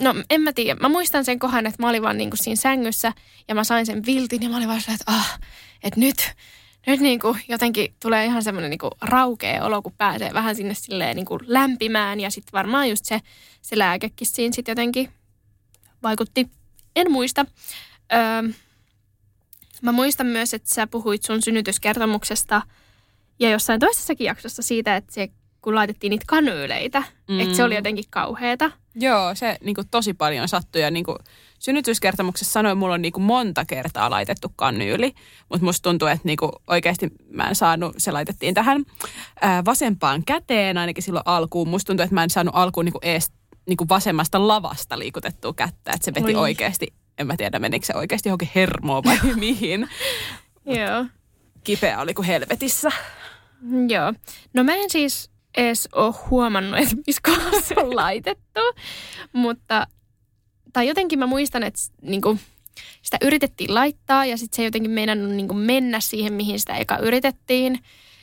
no en mä tiedä, mä muistan sen kohan, että mä olin vaan niin kuin siinä sängyssä ja mä sain sen viltin ja mä olin vaan silleen, että ah, että nyt, nyt niin kuin jotenkin tulee ihan semmoinen niin kuin raukea olo, kun pääsee vähän sinne silleen niin kuin lämpimään ja sitten varmaan just se, se lääkekin siinä sitten jotenkin vaikutti. En muista. Öö, mä muistan myös, että sä puhuit sun synnytyskertomuksesta ja jossain toisessakin jaksossa siitä, että se, kun laitettiin niitä kanyyleitä, mm. että se oli jotenkin kauheata. Joo, se niin kuin, tosi paljon sattui ja niin kuin, synnytyskertomuksessa sanoin, mulla on niin kuin, monta kertaa laitettu kanyyli, mutta musta tuntuu, että niin kuin, oikeasti mä en saanut, se laitettiin tähän ää, vasempaan käteen ainakin silloin alkuun. Musta tuntuu, että mä en saanut alkuun niin kuin, ees niin kuin vasemmasta lavasta liikutettua kättä, että se veti Oi. oikeasti, en mä tiedä menikö se oikeasti johonkin hermoon vai mihin. *laughs* Joo. Kipeä oli kuin helvetissä. Joo. No mä en siis edes ole huomannut, että missä kohdassa se on *laughs* laitettu, mutta tai jotenkin mä muistan, että niinku, sitä yritettiin laittaa ja sitten se jotenkin meinannut niinku mennä siihen, mihin sitä eka yritettiin.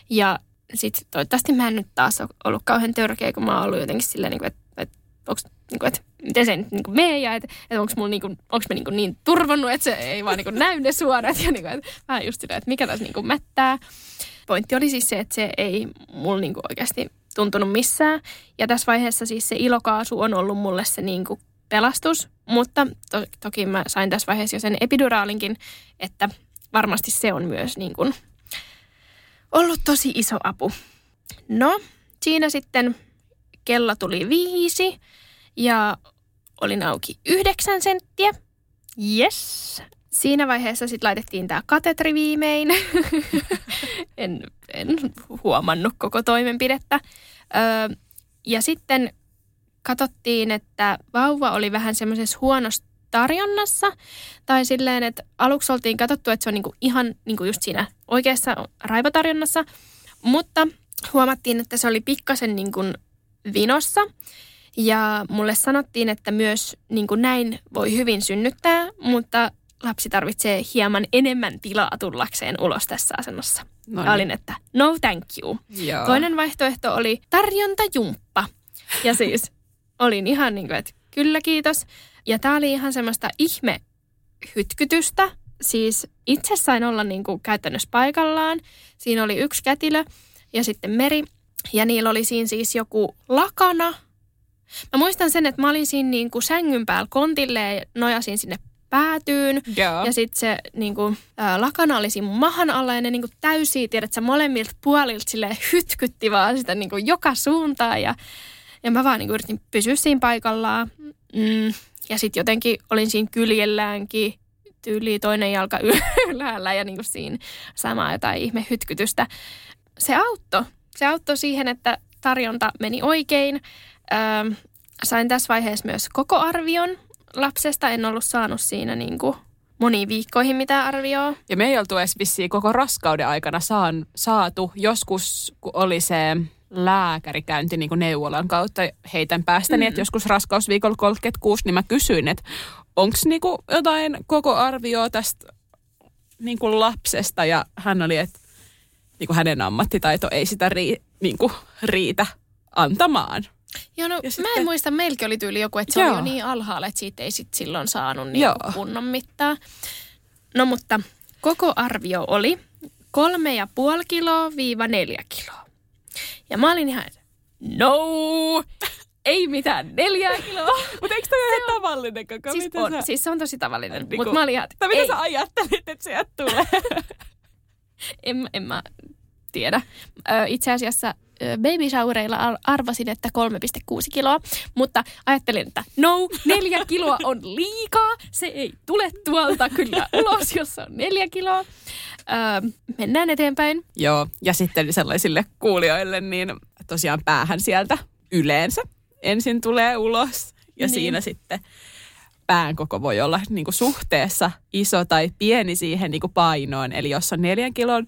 Ja sitten toivottavasti mä en nyt taas ole ollut kauhean törkeä, kun mä oon ollut jotenkin silleen, niinku, että et, onks, niinku, et, miten se nyt niinku menee ja että et onko mulla niinku, onks mä niinku niin turvannut, että se ei vaan niinku näy ne suorat ja niinku, et, vähän just silleen, että mikä tässä niinku mättää. Pointti oli siis se, että se ei mulla niinku oikeasti tuntunut missään. Ja tässä vaiheessa siis se ilokaasu on ollut mulle se niinku pelastus, mutta to- toki mä sain tässä vaiheessa jo sen epiduraalinkin, että varmasti se on myös niin kuin ollut tosi iso apu. No, siinä sitten kello tuli viisi ja olin auki yhdeksän senttiä. Yes. Siinä vaiheessa sitten laitettiin tämä katetri viimein. *laughs* en, en huomannut koko toimenpidettä. Öö, ja sitten katsottiin, että vauva oli vähän semmoisessa huonossa tarjonnassa. Tai silleen, että aluksi oltiin katsottu, että se on niinku ihan niinku just siinä oikeassa raivotarjonnassa. Mutta huomattiin, että se oli pikkasen niinku vinossa. Ja mulle sanottiin, että myös niin kuin näin voi hyvin synnyttää, mutta lapsi tarvitsee hieman enemmän tilaa tullakseen ulos tässä asennossa. No Ja olin, että no thank you. Joo. Toinen vaihtoehto oli tarjontajumppa. Ja siis olin ihan niin kuin, että kyllä kiitos. Ja tämä oli ihan semmoista ihme hytkytystä. Siis itse sain olla niin kuin käytännössä paikallaan. Siinä oli yksi kätilö ja sitten meri. Ja niillä oli siinä siis joku lakana. Mä muistan sen, että mä olin siinä niin kuin sängyn päällä kontille ja nojasin sinne päätyyn. Joo. Ja sitten se niinku, ää, lakana oli siinä mun mahan alla ja ne niinku täysiä, tiedätkö, molemmilta puolilta sille hytkytti vaan sitä niinku joka suuntaan. Ja, ja mä vaan niinku yritin pysyä siinä paikallaan. Mm, ja sitten jotenkin olin siinä kyljelläänkin tyyli toinen jalka *laughs* ylhäällä ja niinku siinä samaa jotain ihme hytkytystä. Se auttoi. Se auttoi siihen, että tarjonta meni oikein. Öö, sain tässä vaiheessa myös koko arvion lapsesta. En ollut saanut siinä niin kuin moniin viikkoihin mitään arvioa. Ja me ei oltu edes vissiin koko raskauden aikana saan, saatu. Joskus, kun oli se lääkärikäynti niin kuin neuvolan kautta heitän päästäni, mm. että joskus raskausviikolla 36, niin mä kysyin, että onko niin kuin jotain koko arvioa tästä niin kuin lapsesta. Ja hän oli, että niin kuin hänen ammattitaito ei sitä rii, niin kuin riitä antamaan. Joo, no Ja mä sitten- en muista, meilläkin oli tyyli joku, että se Joo. oli jo niin alhaalla, että siitä ei sit silloin saanut niin kunnon mittaa. No mutta koko arvio oli kolme ja puoli kiloa viiva neljä kiloa. Ja mä olin ihan, no, *laughs* ei mitään neljää kiloa. *laughs* Mutta eikö toi ole ihan tavallinen koko? Siis, on, sä, siis se on tosi tavallinen, Niinku- mutta mä olin ihan, mitä ei. sä ajattelit, että sieltä tulee? *laughs* en, en mä tiedä. Ö, itse asiassa baby showereilla ar- arvasin, että 3,6 kiloa, mutta ajattelin, että no, neljä kiloa on liikaa. Se ei tule tuolta kyllä ulos, jos se on neljä kiloa. Ö, mennään eteenpäin. Joo, ja sitten sellaisille kuulijoille, niin tosiaan päähän sieltä yleensä ensin tulee ulos. Ja Niin. siinä sitten pään koko voi olla niin kuin suhteessa iso tai pieni siihen niin kuin painoon. Eli jos on neljän kilon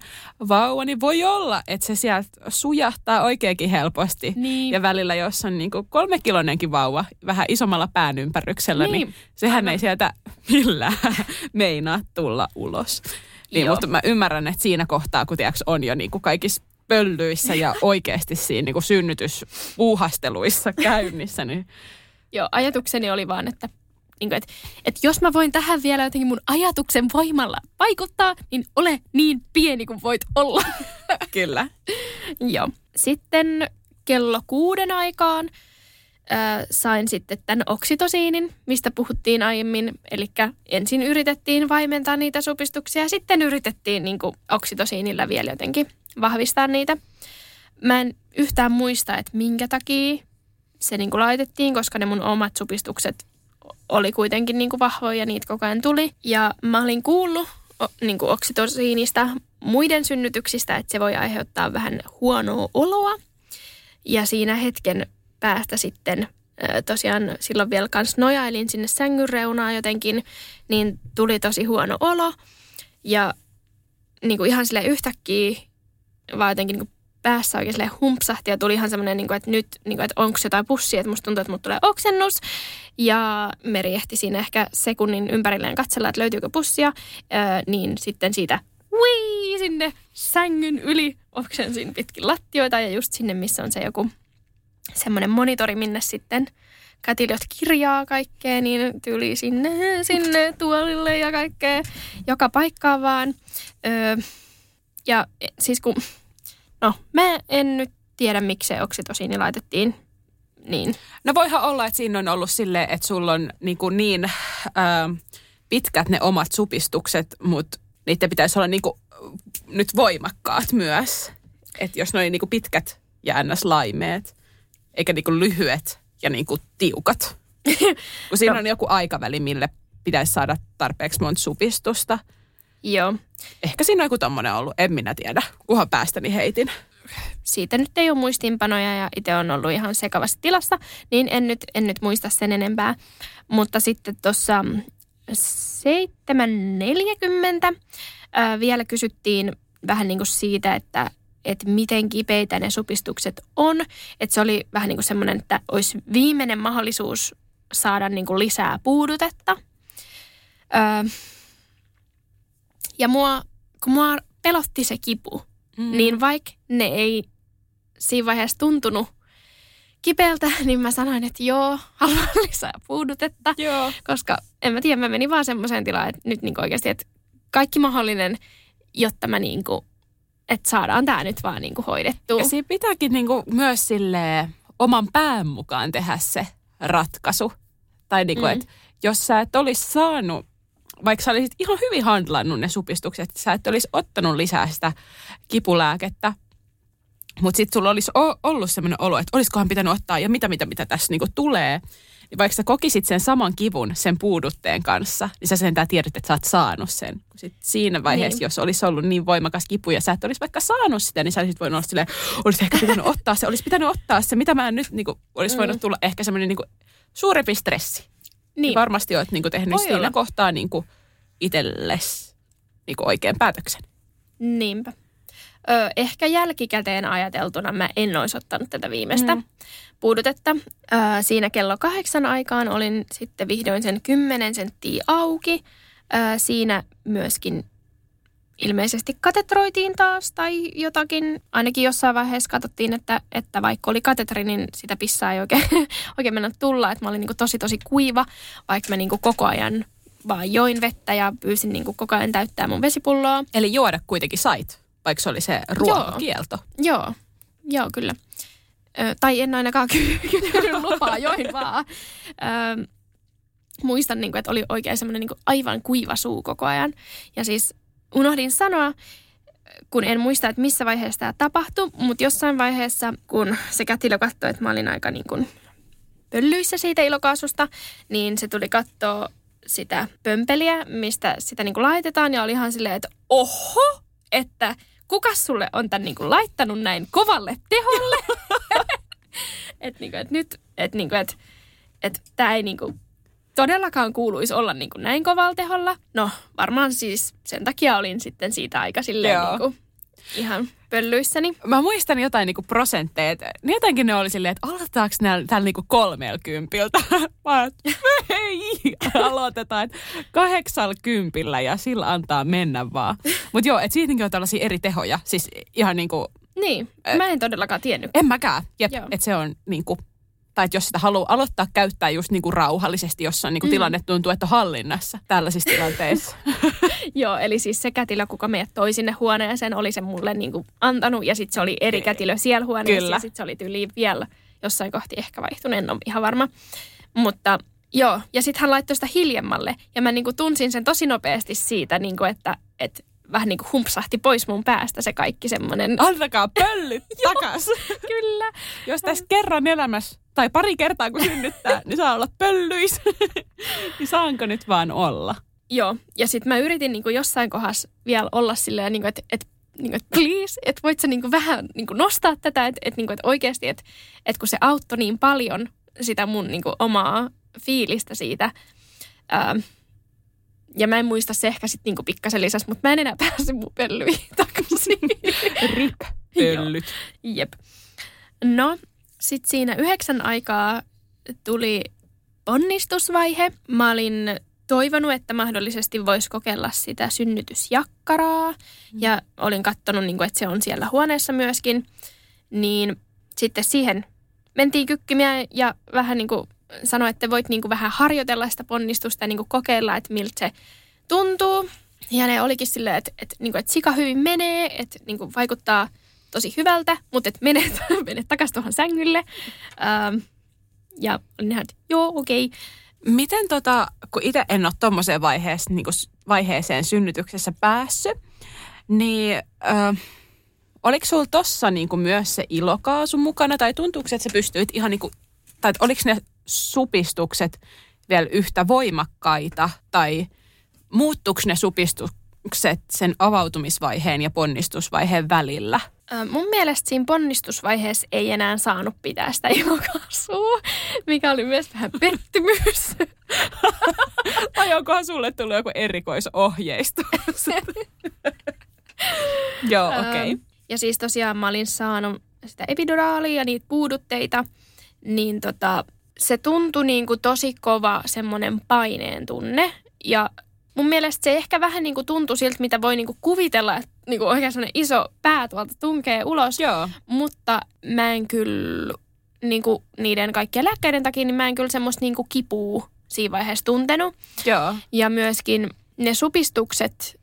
vauva, niin voi olla, että se sieltä sujahtaa oikeinkin helposti. Niin. Ja välillä, jos on niin kuin kolme kilonenkin vauva vähän isommalla pään ympäryksellä, niin, Niin. sehän ei sieltä millään *laughs* meinaa tulla ulos. Niin, Joo. mutta mä ymmärrän, että siinä kohtaa, kun tiiäks, on jo niin kuin kaikissa pöllyissä ja *laughs* oikeasti siinä niin kuin synnytyspuuhasteluissa käynnissä, niin Joo, ajatukseni oli vaan, että, niin kuin, että, että jos mä voin tähän vielä jotenkin mun ajatuksen voimalla vaikuttaa, niin ole niin pieni kuin voit olla. *laughs* kyllä. Joo. Sitten kello kuuden aikaan äh, sain sitten tämän oksitosiinin, mistä puhuttiin aiemmin. Eli ensin yritettiin vaimentaa niitä supistuksia ja sitten yritettiin niin kuin oksitosiinilla vielä jotenkin vahvistaa niitä. Mä en yhtään muista, että minkä takia se niin kuin laitettiin, koska ne mun omat supistukset oli kuitenkin niin kuin vahvoja ja niitä koko ajan tuli. Ja mä olin kuullut o, niin kuin oksitosiinista muiden synnytyksistä, että se voi aiheuttaa vähän huonoa oloa. Ja siinä hetken päästä sitten tosiaan silloin vielä kans nojailin sinne sängyn reunaan jotenkin, niin tuli tosi huono olo. Ja niin kuin ihan sille yhtäkkiä vaan jotenkin niin kuin päässä oikein silleen humpsahti ja tuli ihan semmoinen, niin kuin, että nyt, niin kuin, että onko jotain pussia, että musta tuntuu, että musta tulee oksennus. Ja Meri ehti siinä ehkä sekunnin ympärilleen katsella, että löytyykö pussia, öö, niin sitten siitä wii sinne sängyn yli oksensin pitkin lattioita ja just sinne, missä on se joku semmoinen monitori, minne sitten kätilöt kirjaa kaikkea, niin tyyli sinne, sinne tuolille ja kaikkea, joka paikkaan vaan. Öö, ja e, siis kun, no mä en nyt tiedä, miksi se oksitosiini laitettiin niin. No voihan olla, että siinä on ollut silleen, että sulla on niin, kuin niin ää, pitkät ne omat supistukset, mutta niiden pitäisi olla niin kuin, nyt voimakkaat myös. Että jos ne oli niin kuin pitkät ja ns. laimeet, eikä niin kuin lyhyet ja niin kuin tiukat. *laughs* Kun siinä on joku aikaväli, mille pitäisi saada tarpeeksi monta supistusta. Joo. Ehkä siinä on joku tommonen ollut, en minä tiedä, kunhan päästäni heitin. siitä nyt ei ole muistiinpanoja ja itse on ollut ihan sekavassa tilassa, niin en nyt, en nyt muista sen enempää. Mutta sitten tuossa 7.40 ää, vielä kysyttiin vähän niin kuin siitä, että, että miten kipeitä ne supistukset on. Että se oli vähän niin kuin semmoinen, että olisi viimeinen mahdollisuus saada niin kuin lisää puudutetta. Ää, ja mua, kun mua pelotti se kipu, mm. niin vaikka ne ei siinä vaiheessa tuntunut kipeältä, *laughs* niin mä sanoin, että joo, *laughs* haluan lisää puudutetta. Joo. Koska en mä tiedä, mä menin vaan semmoiseen tilaan, että nyt niin oikeasti, että kaikki mahdollinen, jotta mä niin kuin, että saadaan tämä nyt vaan niin kuin hoidettua. Ja siinä pitääkin niinku myös sille oman pään mukaan tehdä se ratkaisu. Tai niinku, mm. että jos sä et olisi saanut, vaikka sä olisit ihan hyvin handlannut ne supistukset, sä et olisi ottanut lisää sitä kipulääkettä, mutta sitten sulla olisi ollut sellainen olo, että olisikohan pitänyt ottaa ja mitä, mitä, mitä tässä niinku tulee. Niin vaikka sä kokisit sen saman kivun sen puudutteen kanssa, niin sä sentään tiedät, että sä oot saanut sen. Sit siinä vaiheessa, Niin. jos olisi ollut niin voimakas kipu ja sä et olisi vaikka saanut sitä, niin sä olisit voinut olla silleen, olisi ehkä pitänyt ottaa se, olisi pitänyt ottaa se, mitä mä en nyt, niin kuin, olisi voinut tulla ehkä semmoinen niin suurempi stressi. Niin, Niin. Varmasti oot niin kuin, tehnyt Voi siinä olla. kohtaa niin kuin, itsellesi niin kuin, oikean päätöksen. Niinpä. Ö, ehkä jälkikäteen ajateltuna mä en olisi ottanut tätä viimeistä mm. puudutetta. Ö, siinä kello kahdeksan aikaan olin sitten vihdoin sen 10 senttiä auki. Ö, siinä myöskin ilmeisesti katetroitiin taas tai jotakin. Ainakin jossain vaiheessa katsottiin, että, että vaikka oli katetri, niin sitä pissaa ei oikein, *laughs* oikein mennä tulla. Että mä olin niin tosi tosi kuiva, vaikka mä niin koko ajan vaan join vettä ja pyysin niin koko ajan täyttää mun vesipulloa. Eli juoda kuitenkin sait, vaikka se oli se ruokakielto. Joo, joo kyllä. Ö, tai en ainakaan ky- *laughs* kysynyt lupaa, join vaan. Ö, muistan, niin kuin, että oli oikein semmoinen niin kuin aivan kuiva suu koko ajan. Ja siis unohdin sanoa, kun en muista, että missä vaiheessa tämä tapahtui, mutta jossain vaiheessa, kun se kätilö katsoi, että mä olin aika niin kuin pöllyissä siitä ilokaasusta, niin se tuli katsoa sitä pömpeliä, mistä sitä niin kuin laitetaan ja oli ihan silleen, että oho, että kuka sulle on tämän niin kuin laittanut näin kovalle teholle? *laughs* *laughs* että niin kuin, että nyt, että niin kuin, että, että tämä ei niin kuin todellakaan kuuluisi olla niin kuin näin kovalla teholla. No varmaan siis sen takia olin sitten siitä aika silleen Joo. niin kuin ihan pöllyissäni. Mä muistan jotain niinku prosentteja, että niin jotenkin ne oli silleen, että aloitetaanko näillä tällä niinku kolmella kympiltä? *laughs* Mä ei, aloitetaan, että kahdeksalla kympillä ja sillä antaa mennä vaan. Mutta joo, että siitäkin on tällaisia eri tehoja, siis ihan niinku, Niin, mä en todellakaan tiennyt. en mäkään, jep, että se on niinku, tai että jos sitä haluaa aloittaa käyttää just niinku rauhallisesti, jossa on niinku tilanne tuntuu, että on hallinnassa tällaisissa tilanteissa. *laughs* Joo, eli siis se kätilö, kuka meidät toi sinne huoneeseen, oli se mulle niin kuin antanut. Ja sitten se oli eri kätilö siellä huoneessa. Kyllä. Ja sitten se oli tyyliin vielä jossain kohti ehkä vaihtunut, en ole ihan varma. Mutta joo, ja sitten hän laittoi sitä hiljemmalle. Ja mä niin kuin tunsin sen tosi nopeasti siitä, niin kuin, että, että vähän niin kuin humpsahti pois mun päästä se kaikki semmoinen. Antakaa pöllyt *laughs* takas. Kyllä. Jos tässä kerran elämässä, tai pari kertaa kun synnyttää, niin saa olla pöllyis. *laughs* niin saanko nyt vaan olla? Joo, ja sitten mä yritin niin jossain kohdassa vielä olla silleen, niin että, että niin kuin, please, että voit sä niin kuin vähän niin kuin nostaa tätä, että, että, niin kuin, että oikeasti, että, että kun se auttoi niin paljon sitä mun niin kuin omaa fiilistä siitä, ää, ja mä en muista se ehkä sitten niin pikkasen lisäs, mutta mä en enää *laughs* pääse mun pöllyihin takaisin. Rip. Pöllyt. *laughs* Jep. No, sitten siinä yhdeksän aikaa tuli ponnistusvaihe. Mä olin toivonut, että mahdollisesti voisi kokeilla sitä synnytysjakkaraa. Ja olin katsonut, niin kuin, että se on siellä huoneessa myöskin. Niin sitten siihen mentiin kykkimiä ja vähän niin kuin sanoi, että voit niin kuin vähän harjoitella sitä ponnistusta ja niin kuin kokeilla, että miltä se tuntuu. Ja ne olikin silleen, että, että, niin kuin, että sika hyvin menee, että niin kuin vaikuttaa tosi hyvältä, mutta että mene, *laughs* mene takaisin tuohon sängylle. Ähm, ja että joo, okei. Okay. Miten tota, kun itse en ole tuommoiseen vaiheeseen, niin vaiheeseen synnytyksessä päässyt, niin ö, oliko sulla tossa niin myös se ilokaasu mukana, tai tuntuuko, että sä pystyit ihan niin kuin, tai oliko ne supistukset vielä yhtä voimakkaita, tai muuttuuko ne supistukset sen avautumisvaiheen ja ponnistusvaiheen välillä? Mun mielestä siinä ponnistusvaiheessa ei enää saanut pitää sitä ilokaasua, mikä oli myös vähän pettymys. *laughs* Tai onkohan sulle tullut joku erikoisohjeistus? *laughs* Joo, okei. Ähm, Ja siis tosiaan mä olin saanut sitä epiduraalia ja niitä puudutteita, niin tota, se tuntui niin kuin tosi kova semmoinen paineen tunne. Ja mun mielestä se ehkä vähän niin kuin tuntui siltä, mitä voi niin kuin kuvitella, että niin kuin oikein semmoinen iso pää tuolta tunkee ulos. Joo. Mutta mä en kyllä niin kuin niiden kaikkien lääkkeiden takia, niin mä en kyllä semmoista niin kuin kipua siinä vaiheessa tuntenut. Joo. Ja myöskin ne supistukset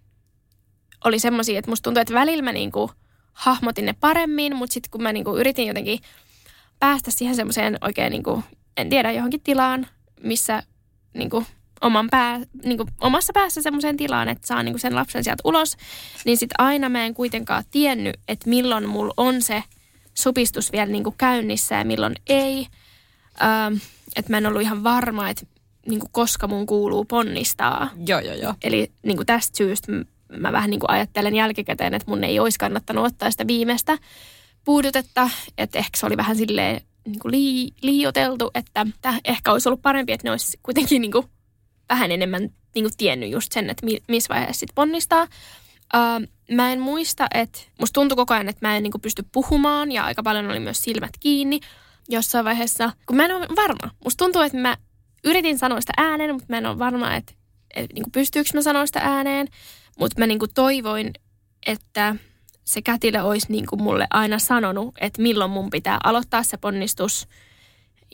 oli semmoisia, että musta tuntui, että välillä mä niinku hahmotin ne paremmin, mutta sitten kun mä niinku yritin jotenkin päästä siihen semmoiseen oikein, niinku, en tiedä, johonkin tilaan, missä niinku oman pää, niinku, omassa päässä semmoiseen tilaan, että saa niinku sen lapsen sieltä ulos, niin sitten aina mä en kuitenkaan tiennyt, että milloin mulla on se supistus vielä niinku käynnissä ja milloin ei. Ähm, että mä en ollut ihan varma, että niinku, koska mun kuuluu ponnistaa. Joo, joo, joo. Eli niin kuin tästä syystä mä vähän niin kuin ajattelen jälkikäteen, että mun ei olisi kannattanut ottaa sitä viimeistä puudutetta. Että ehkä se oli vähän silleen niin kuin lii, liioteltu, että ehkä olisi ollut parempi, että ne olisi kuitenkin niin kuin vähän enemmän niin kuin tiennyt just sen, että mi, missä vaiheessa sit ponnistaa. Uh, mä en muista, että musta tuntui koko ajan, että mä en niin kuin pysty puhumaan ja aika paljon oli myös silmät kiinni jossain vaiheessa, kun mä en ole varma. Musta tuntuu, että mä yritin sanoa sitä ääneen, mutta mä en ole varma, että, että niin kuin pystyykö mä sanoa sitä ääneen. Mutta mä niin kuin toivoin, että se kätilö olisi niin kuin mulle aina sanonut, että milloin mun pitää aloittaa se ponnistus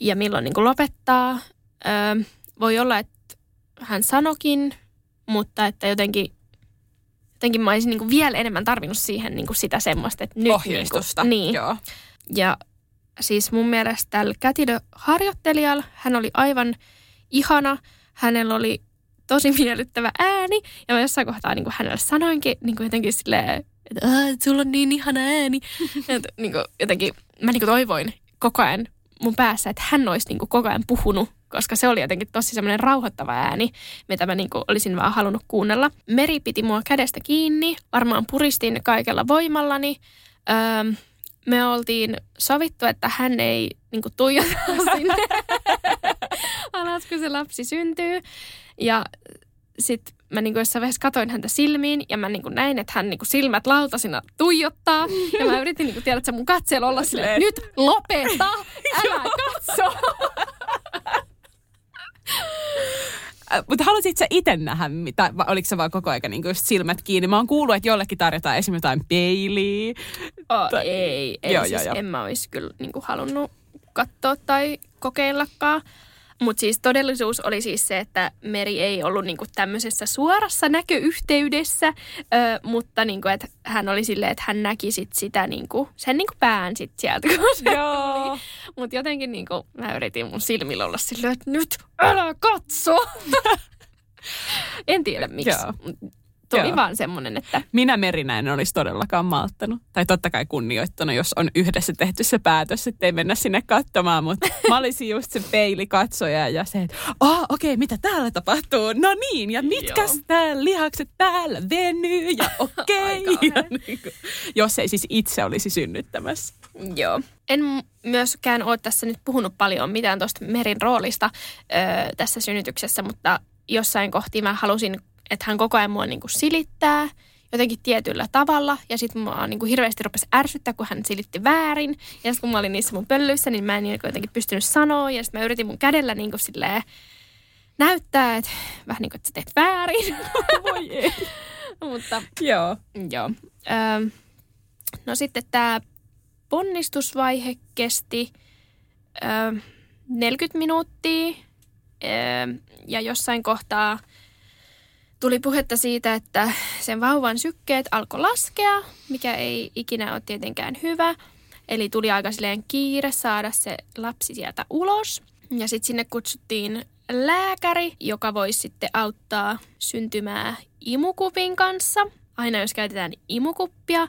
ja milloin niin kuin lopettaa. Öö, voi olla, että hän sanokin, mutta että jotenkin, jotenkin mä olisin niin kuin vielä enemmän tarvinnut siihen niin kuin sitä semmoista, että nyt Ohjeistusta. Niin, kuin, niin. Joo. Ja siis mun mielestä tällä kätilöharjoittelijalla hän oli aivan ihana. Hänellä oli tosi miellyttävä ääni. Ja mä jossain kohtaa niin kuin hänelle sanoinkin niin kuin jotenkin silleen, että "Aa, sulla on niin ihana ääni. *laughs* Et, niin kuin, jotenkin mä niin kuin toivoin koko ajan mun päässä, että hän olisi niin kuin koko ajan puhunut, koska se oli jotenkin tosi semmoinen rauhoittava ääni, mitä mä niin kuin olisin vaan halunnut kuunnella. Meri piti mua kädestä kiinni, varmaan puristin kaikella voimallani. Öö, me oltiin sovittu, että hän ei niin kuin, tuijota sinne *laughs* alas, kun se lapsi syntyy. Ja sitten mä niin kuin jossain vaiheessa katoin häntä silmiin ja mä niin kuin näin, että hän niin kuin silmät lautasina tuijottaa. Ja mä yritin niin kuin, tiedät, sä mun katseella olla silleen, että nyt lopeta, *laughs* älä katso. Mutta halusit sä itse nähdä, mitä, vai oliko se vaan koko ajan niin just silmät kiinni? Mä oon kuullut, että jollekin tarjotaan esimerkiksi jotain peiliä. Oh, Tai- ei, ei Joo, siis joo, joo. en mä olisi kyllä niin kuin halunnut katsoa tai kokeillakaan. Mutta siis todellisuus oli siis se, että Meri ei ollut niinku tämmöisessä suorassa näköyhteydessä, ö, mutta niinku, että hän oli silleen, että hän näki sit sitä niinku, sen niinku pään sit sieltä, kun se Joo. Mutta jotenkin niinku, mä yritin mun silmillä olla silleen, että nyt älä katso. *laughs* en tiedä miksi. Joo. Tuli Joo. vaan semmonen, että Minä Merinä en olisi todellakaan malttanut. Tai totta kai kunnioittanut, jos on yhdessä tehty se päätös, että ei mennä sinne katsomaan. Mutta *laughs* mä olisin just se peilikatsoja ja se, että oh, okei, okay, mitä täällä tapahtuu? No niin, ja mitkäs Joo. täällä lihakset täällä venyy ja *laughs* okei. Ja kauhea. *laughs* niin kuin, jos ei siis itse olisi synnyttämässä. Joo. En myöskään ole tässä nyt puhunut paljon mitään tuosta Merin roolista ö, tässä synnytyksessä, mutta jossain kohti mä halusin, että hän koko ajan mua niin kuin silittää jotenkin tietyllä tavalla. Ja sitten mua niin kuin hirveästi rupesi ärsyttää, kun hän silitti väärin. Ja sitten kun mä olin niissä mun pöllyissä, niin mä en niin jotenkin pystynyt sanoa. Ja sitten mä yritin mun kädellä niin kuin silleen näyttää, että vähän niin kuin, että sä teet väärin. *laughs* Voi ei. mutta Joo. Joo. Öö, no sitten tämä ponnistusvaihe kesti öö, 40 minuuttia öö, ja jossain kohtaa tuli puhetta siitä, että sen vauvan sykkeet alkoi laskea, mikä ei ikinä ole tietenkään hyvä. Eli tuli aika silleen kiire saada se lapsi sieltä ulos. Ja sitten sinne kutsuttiin lääkäri, joka voisi sitten auttaa syntymää imukupin kanssa. Aina jos käytetään imukuppia,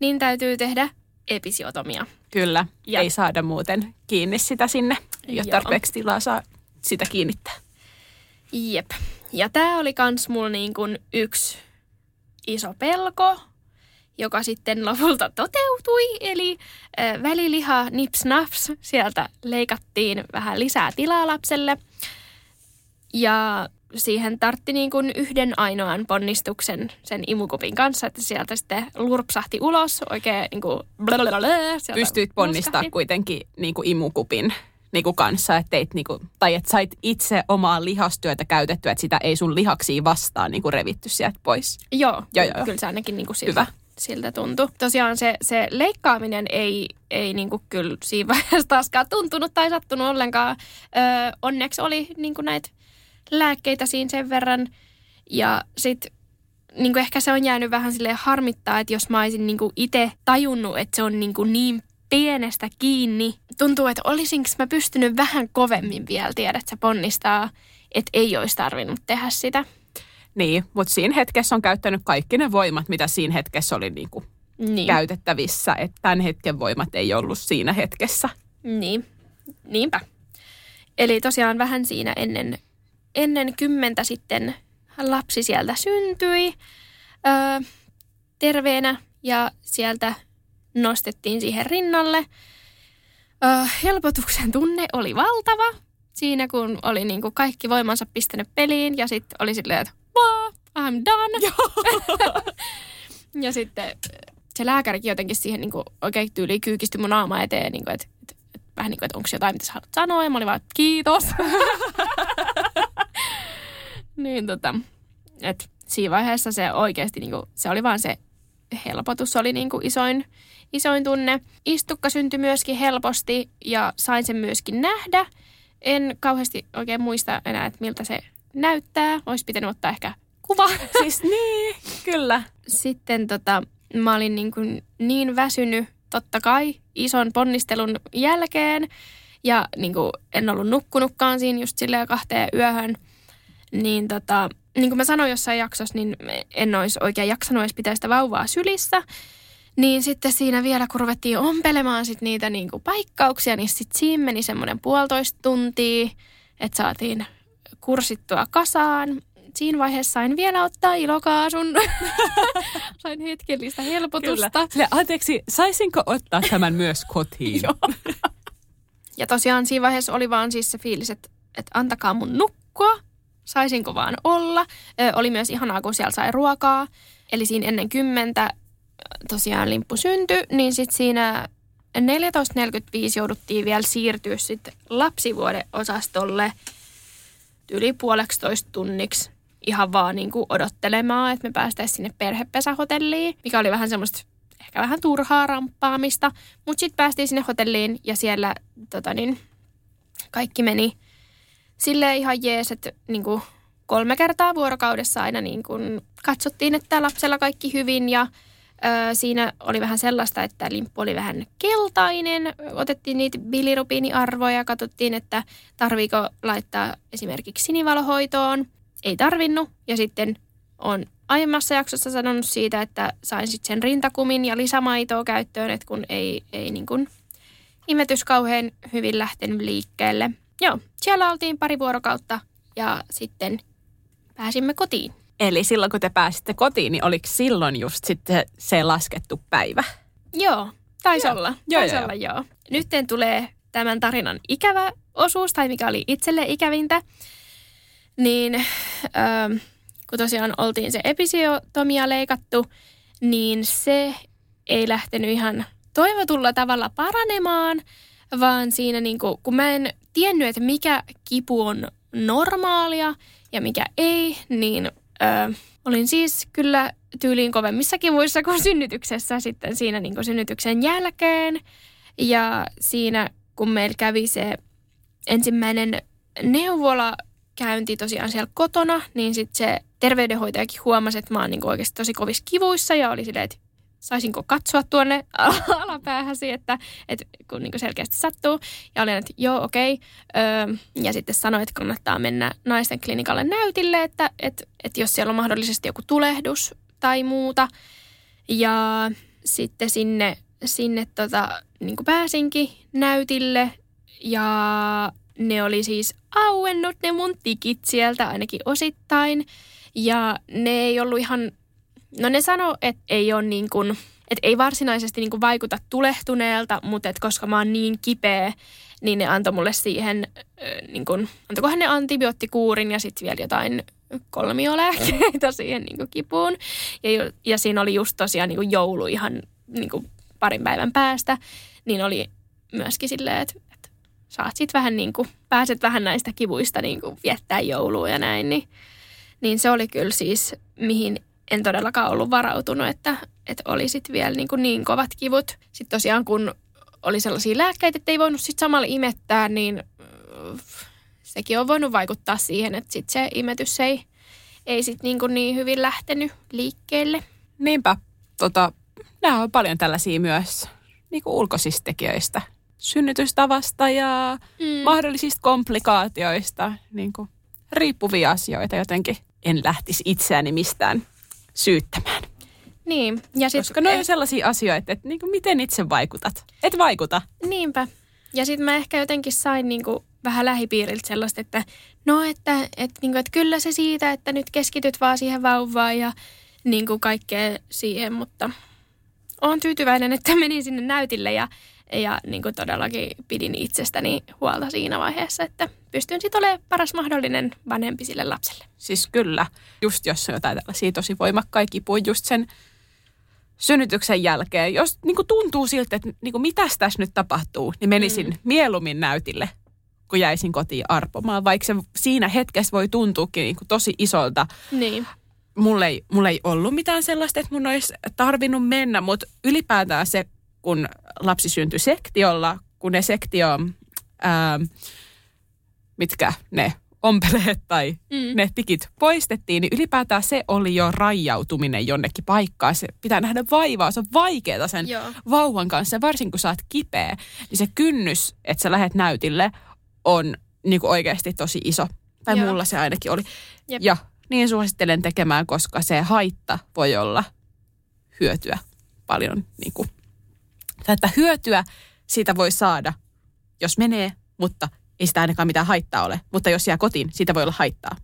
niin täytyy tehdä episiotomia. Kyllä, Ja- ei saada muuten kiinni sitä sinne. Joo. tarpeeksi tilaa saa sitä kiinnittää. Jep. Ja tämä oli kans mulla niin kuin yksi iso pelko, joka sitten lopulta toteutui. Eli äh, väliliha nips naps, sieltä leikattiin vähän lisää tilaa lapselle. Ja siihen tartti niin kuin yhden ainoan ponnistuksen sen imukupin kanssa, että sieltä sitten lurpsahti ulos oikein niin kuin Pystyit ponnistaa kuitenkin niin kuin imukupin niin kuin kanssa, että teit, niin kuin, tai että sait itse omaa lihastyötä käytettyä, että sitä ei sun lihaksia vastaan niin kuin revitty sieltä pois. Joo, Joo, joo, kyllä se ainakin niin kuin siltä, Hyvä. siltä tuntui. Tosiaan se, se leikkaaminen ei, ei niin kuin kyllä siinä vaiheessa taaskaan tuntunut tai sattunut ollenkaan. Öö, onneksi oli niin kuin näitä lääkkeitä siinä sen verran. Ja sitten niin ehkä se on jäänyt vähän silleen harmittaa, että jos mä olisin niin itse tajunnut, että se on niin, kuin niin pienestä kiinni. Tuntuu, että olisinko mä pystynyt vähän kovemmin vielä, tiedät sä, ponnistaa, että ei olisi tarvinnut tehdä sitä. Niin, mutta siinä hetkessä on käyttänyt kaikki ne voimat, mitä siinä hetkessä oli niin kuin Niin. käytettävissä. Että tämän hetken voimat ei ollut siinä hetkessä. Niin, niinpä. Eli tosiaan vähän siinä ennen, ennen kymmentä sitten lapsi sieltä syntyi öö, terveenä ja sieltä nostettiin siihen rinnalle. Öö, helpotuksen tunne oli valtava siinä, kun oli niinku kaikki voimansa pistänyt peliin ja sitten oli silleen, että wow, I'm done. *laughs* ja sitten se lääkärikin jotenkin siihen niinku oikein tyyliin kyykistyi mun naama eteen, niinku, että et, et, vähän niin kuin, että onko jotain, mitä sä haluat sanoa. Ja mä olin vaan, että kiitos. *laughs* niin tota, että siinä vaiheessa se oikeasti, niinku, se oli vaan se helpotus oli niinku isoin, isoin tunne. Istukka syntyi myöskin helposti ja sain sen myöskin nähdä. En kauheasti oikein muista enää, että miltä se näyttää. Olisi pitänyt ottaa ehkä kuva. *laughs* Siis niin, kyllä. Sitten tota, mä olin niin, kuin niin väsynyt, totta kai, ison ponnistelun jälkeen. Ja niin kuin en ollut nukkunutkaan siinä just silleen kahteen yöhön. Niin tota, niin kuin mä sanoin jossain jaksossa, niin en olisi oikein jaksanut edes pitää sitä vauvaa sylissä. Niin sitten siinä vielä, kun ruvettiin ompelemaan sit niitä niin kuin paikkauksia, niin sitten siinä meni semmoinen puolitoista tuntia, että saatiin kursittua kasaan. Siinä vaiheessa sain vielä ottaa ilokaasun. *laughs* sain hetkellistä helpotusta. Kyllä. Sille, anteeksi, saisinko ottaa tämän myös kotiin? *laughs* Joo. Ja tosiaan siinä vaiheessa oli vaan siis se fiilis, että, että antakaa mun nukkua, saisinko vaan olla. Ö, oli myös ihanaa, kun siellä sai ruokaa. Eli siinä ennen kymmentä tosiaan limppu syntyi, niin sitten siinä 14.45 jouduttiin vielä siirtyä sitten lapsivuoden osastolle yli puoleksi toista tunniksi ihan vaan niin kuin odottelemaan, että me päästäisiin sinne perhepesähotelliin, mikä oli vähän semmoista ehkä vähän turhaa ramppaamista. Mutta sitten päästiin sinne hotelliin ja siellä tota niin, kaikki meni silleen ihan jees, että niin kuin kolme kertaa vuorokaudessa aina niin kuin katsottiin, että lapsella kaikki hyvin ja siinä oli vähän sellaista, että limppu oli vähän keltainen. Otettiin niitä bilirubiiniarvoja ja katsottiin, että tarviiko laittaa esimerkiksi sinivalohoitoon. Ei tarvinnut ja sitten on aiemmassa jaksossa sanonut siitä, että sain sitten sen rintakumin ja lisämaitoa käyttöön, että kun ei, ei niin kuin imetys kauhean hyvin lähtenyt liikkeelle. Joo, siellä oltiin pari vuorokautta ja sitten pääsimme kotiin. Eli silloin kun te pääsitte kotiin, niin oliko silloin just sitten se laskettu päivä? Joo, taisi Joo. olla. Joo, taisi joo, olla, joo. Nyt tulee tämän tarinan ikävä osuus, tai mikä oli itselle ikävintä. Niin ähm, kun tosiaan oltiin se episiotomia leikattu, niin se ei lähtenyt ihan toivotulla tavalla paranemaan, vaan siinä niin kuin, kun mä en tiennyt, että mikä kipu on normaalia ja mikä ei, niin ö, olin siis kyllä tyyliin kovemmissa kivuissa kuin synnytyksessä sitten siinä niin kuin synnytyksen jälkeen. Ja siinä, kun meillä kävi se ensimmäinen neuvola käynti tosiaan siellä kotona, niin sitten se terveydenhoitajakin huomasi, että mä oon niin oikeasti tosi kovissa kivuissa ja oli silleen, että saisinko katsoa tuonne *laughs* alapäähäsi, että, että kun niin selkeästi sattuu. Ja olin, että joo, okei. Öö, ja sitten sanoin, että kannattaa mennä naisten klinikalle näytille, että, että, että jos siellä on mahdollisesti joku tulehdus tai muuta. Ja sitten sinne, sinne tota, niin pääsinkin näytille ja ne oli siis auennut ne mun tikit sieltä ainakin osittain. Ja ne ei ollut ihan, no ne sano, että ei ole niin kuin, että ei varsinaisesti niin kuin vaikuta tulehtuneelta, mutta että koska mä oon niin kipeä, niin ne antoi mulle siihen, niin kuin, antoikohan ne antibioottikuurin ja sitten vielä jotain kolmiolääkkeitä *laughs* siihen niin kuin kipuun. Ja, ja siinä oli just tosiaan niin kuin joulu ihan niin kuin parin päivän päästä, niin oli myöskin silleen, että, että saat sitten vähän niin kuin, pääset vähän näistä kivuista niin kuin viettää joulua ja näin, niin, niin se oli kyllä siis, mihin en todellakaan ollut varautunut, että, että oli sitten vielä niin, kuin niin kovat kivut. Sitten tosiaan kun oli sellaisia lääkkeitä, että ei voinut sitten samalla imettää, niin äh, sekin on voinut vaikuttaa siihen, että sitten se imetys ei, ei sitten niin, kuin niin hyvin lähtenyt liikkeelle. Niinpä, tota, nämä on paljon tällaisia myös niin kuin ulkoisista tekijöistä. Synnytystavasta ja mm. mahdollisista komplikaatioista, niin kuin riippuvia asioita jotenkin. En lähtisi itseäni mistään syyttämään. Niin, ja sit, Koska ne on sellaisia asioita, että niin kuin miten itse vaikutat. Et vaikuta. Niinpä. Ja sitten mä ehkä jotenkin sain niinku vähän lähipiiriltä sellaista, että no, että, että, niinku, että kyllä se siitä, että nyt keskityt vaan siihen vauvaan ja niinku kaikkea siihen, mutta olen tyytyväinen, että menin sinne näytille ja, ja niinku todellakin pidin itsestäni huolta siinä vaiheessa, että pystyn sitten olemaan paras mahdollinen vanhempi sille lapselle. Siis kyllä, just jos on jotain tällaisia tosi voimakkaita kipuja just sen synnytyksen jälkeen. Jos niin kuin tuntuu siltä, että niin kuin mitäs tässä nyt tapahtuu, niin menisin mm. mieluummin näytille, kun jäisin kotiin arpomaan. Vaikka se siinä hetkessä voi tuntuukin niin kuin tosi isolta. Niin. Mulla ei, mulla ei ollut mitään sellaista, että mun olisi tarvinnut mennä, mutta ylipäätään se, kun lapsi syntyi sektiolla, kun ne sektio, ää, mitkä ne ompeleet tai mm. ne tikit poistettiin, niin ylipäätään se oli jo rajautuminen jonnekin paikkaan. Se pitää nähdä vaivaa, se on vaikeaa sen Joo. vauvan kanssa, varsinkin kun sä oot kipeä, niin se kynnys, että sä lähet näytille, on niin kuin oikeasti tosi iso. Tai Joo. mulla se ainakin oli. Jep. Ja niin suosittelen tekemään, koska se haitta voi olla hyötyä paljon. Niin kuin, tai että hyötyä siitä voi saada, jos menee, mutta ei sitä ainakaan mitään haittaa ole. Mutta jos jää kotiin, siitä voi olla haittaa.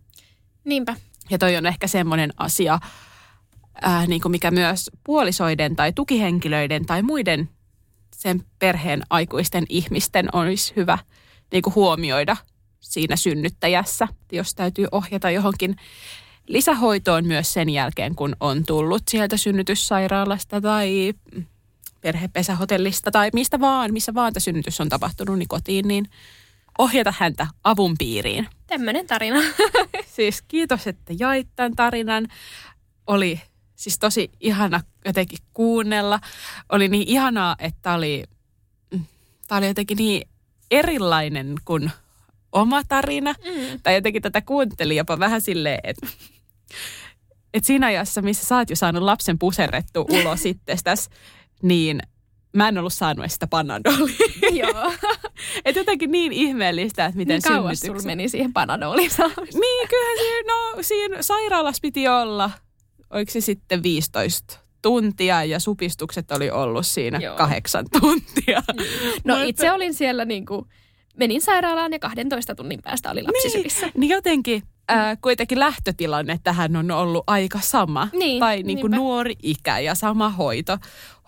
Niinpä. Ja toi on ehkä semmoinen asia, ää, niin kuin mikä myös puolisoiden tai tukihenkilöiden tai muiden sen perheen aikuisten ihmisten olisi hyvä niin kuin huomioida siinä synnyttäjässä, jos täytyy ohjata johonkin lisähoitoon myös sen jälkeen, kun on tullut sieltä synnytyssairaalasta tai perhepesähotellista tai mistä vaan, missä vaan tämä synnytys on tapahtunut, niin kotiin, niin ohjata häntä avun piiriin. Tämmöinen tarina. *laughs* Siis kiitos, että jait tämän tarinan. Oli siis tosi ihana jotenkin kuunnella. Oli niin ihanaa, että oli, tämä oli jotenkin niin erilainen kuin oma tarina. Mm. Tai jotenkin tätä kuuntelin jopa vähän silleen, että et siinä ajassa, missä sä oot jo saanut lapsen puserrettu ulos *laughs* itsestäsi, niin mä en ollut saanut edes sitä panadolia. Joo. *laughs* Et jotenkin niin ihmeellistä, että miten Niin kauas synnytykset- meni siihen panadoliin? Niin, kyllähän siinä, no, siinä sairaalassa piti olla, oliko se sitten 15 tuntia ja supistukset oli ollut siinä Joo. kahdeksan tuntia. No Mutta- itse olin siellä niin kuin, menin sairaalaan ja 12 tunnin päästä oli lapsi sylissä. Niin jotenkin äh, kuitenkin lähtötilanne tähän on ollut aika sama. Niin, tai niin kuin niinpä. nuori ikä ja sama hoito,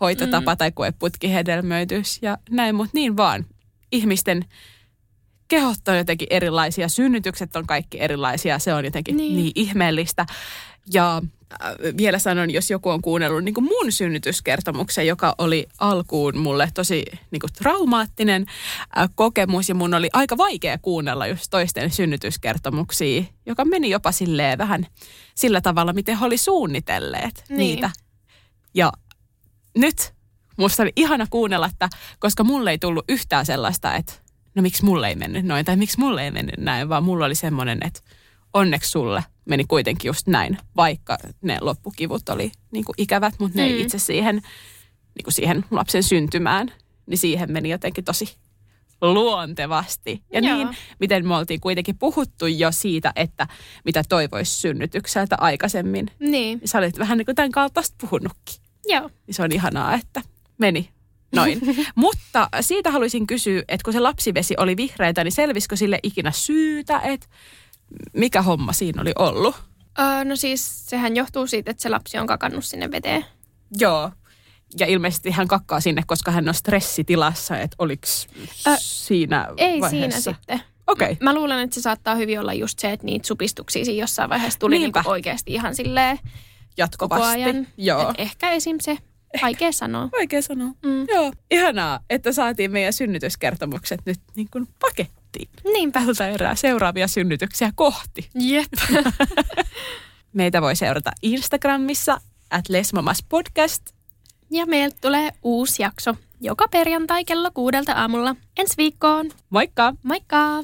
hoitotapa mm. tai koeputkihedelmöitys ja näin, mutta niin vaan. Ihmisten kehot on jotenkin erilaisia, synnytykset on kaikki erilaisia, se on jotenkin niin, Niin. ihmeellistä. Ja äh, vielä sanon, jos joku on kuunnellut niin kuin mun synnytyskertomuksen, joka oli alkuun mulle tosi niin kuin traumaattinen äh, kokemus ja mun oli aika vaikea kuunnella just toisten synnytyskertomuksia, joka meni jopa silleen vähän sillä tavalla, miten he oli suunnitelleet Niin. niitä. Ja nyt musta oli ihana kuunnella, että koska mulle ei tullut yhtään sellaista, että no miksi mulle ei mennyt noin tai miksi mulle ei mennyt näin, vaan mulla oli semmoinen, että onneksi sulle meni kuitenkin just näin, vaikka ne loppukivut oli niin kuin ikävät, mutta ne Mm. ei itse siihen, niin kuin siihen lapsen syntymään, niin siihen meni jotenkin tosi luontevasti. Ja Joo. niin, miten me oltiin kuitenkin puhuttu jo siitä, että mitä toivoisi synnytykseltä aikaisemmin. Niin, Sä olit vähän niin kuin tämän kaltaista puhunutkin. Joo. Niin se on ihanaa, että meni noin. *laughs* Mutta siitä haluaisin kysyä, että kun se lapsivesi oli vihreitä, niin selvisikö sille ikinä syytä, että mikä homma siinä oli ollut? Öö, no siis sehän johtuu siitä, että se lapsi on kakannut sinne veteen. Joo. Ja ilmeisesti hän kakkaa sinne, koska hän on stressitilassa, että oliko Ö, siinä Ei vaiheessa? siinä sitten. Okei. Mä luulen, että se saattaa hyvin olla just se, että niitä supistuksia siinä jossain vaiheessa tuli Niinpä. niinku oikeasti ihan silleen koko Jatkuvasti. ajan. Joo. Et ehkä esim. se, vaikea sanoa. Vaikea sanoa. Mm. Joo. Ihanaa, että saatiin meidän synnytyskertomukset nyt niin kuin pakettiin. Niinpä. Tältä erää seuraavia synnytyksiä kohti. Jep. *laughs* Meitä voi seurata Instagramissa at Lesmamas Podcast. Ja meiltä tulee uusi jakso joka perjantai kello kuudelta aamulla. Ensi viikkoon. Moikka! Moikka!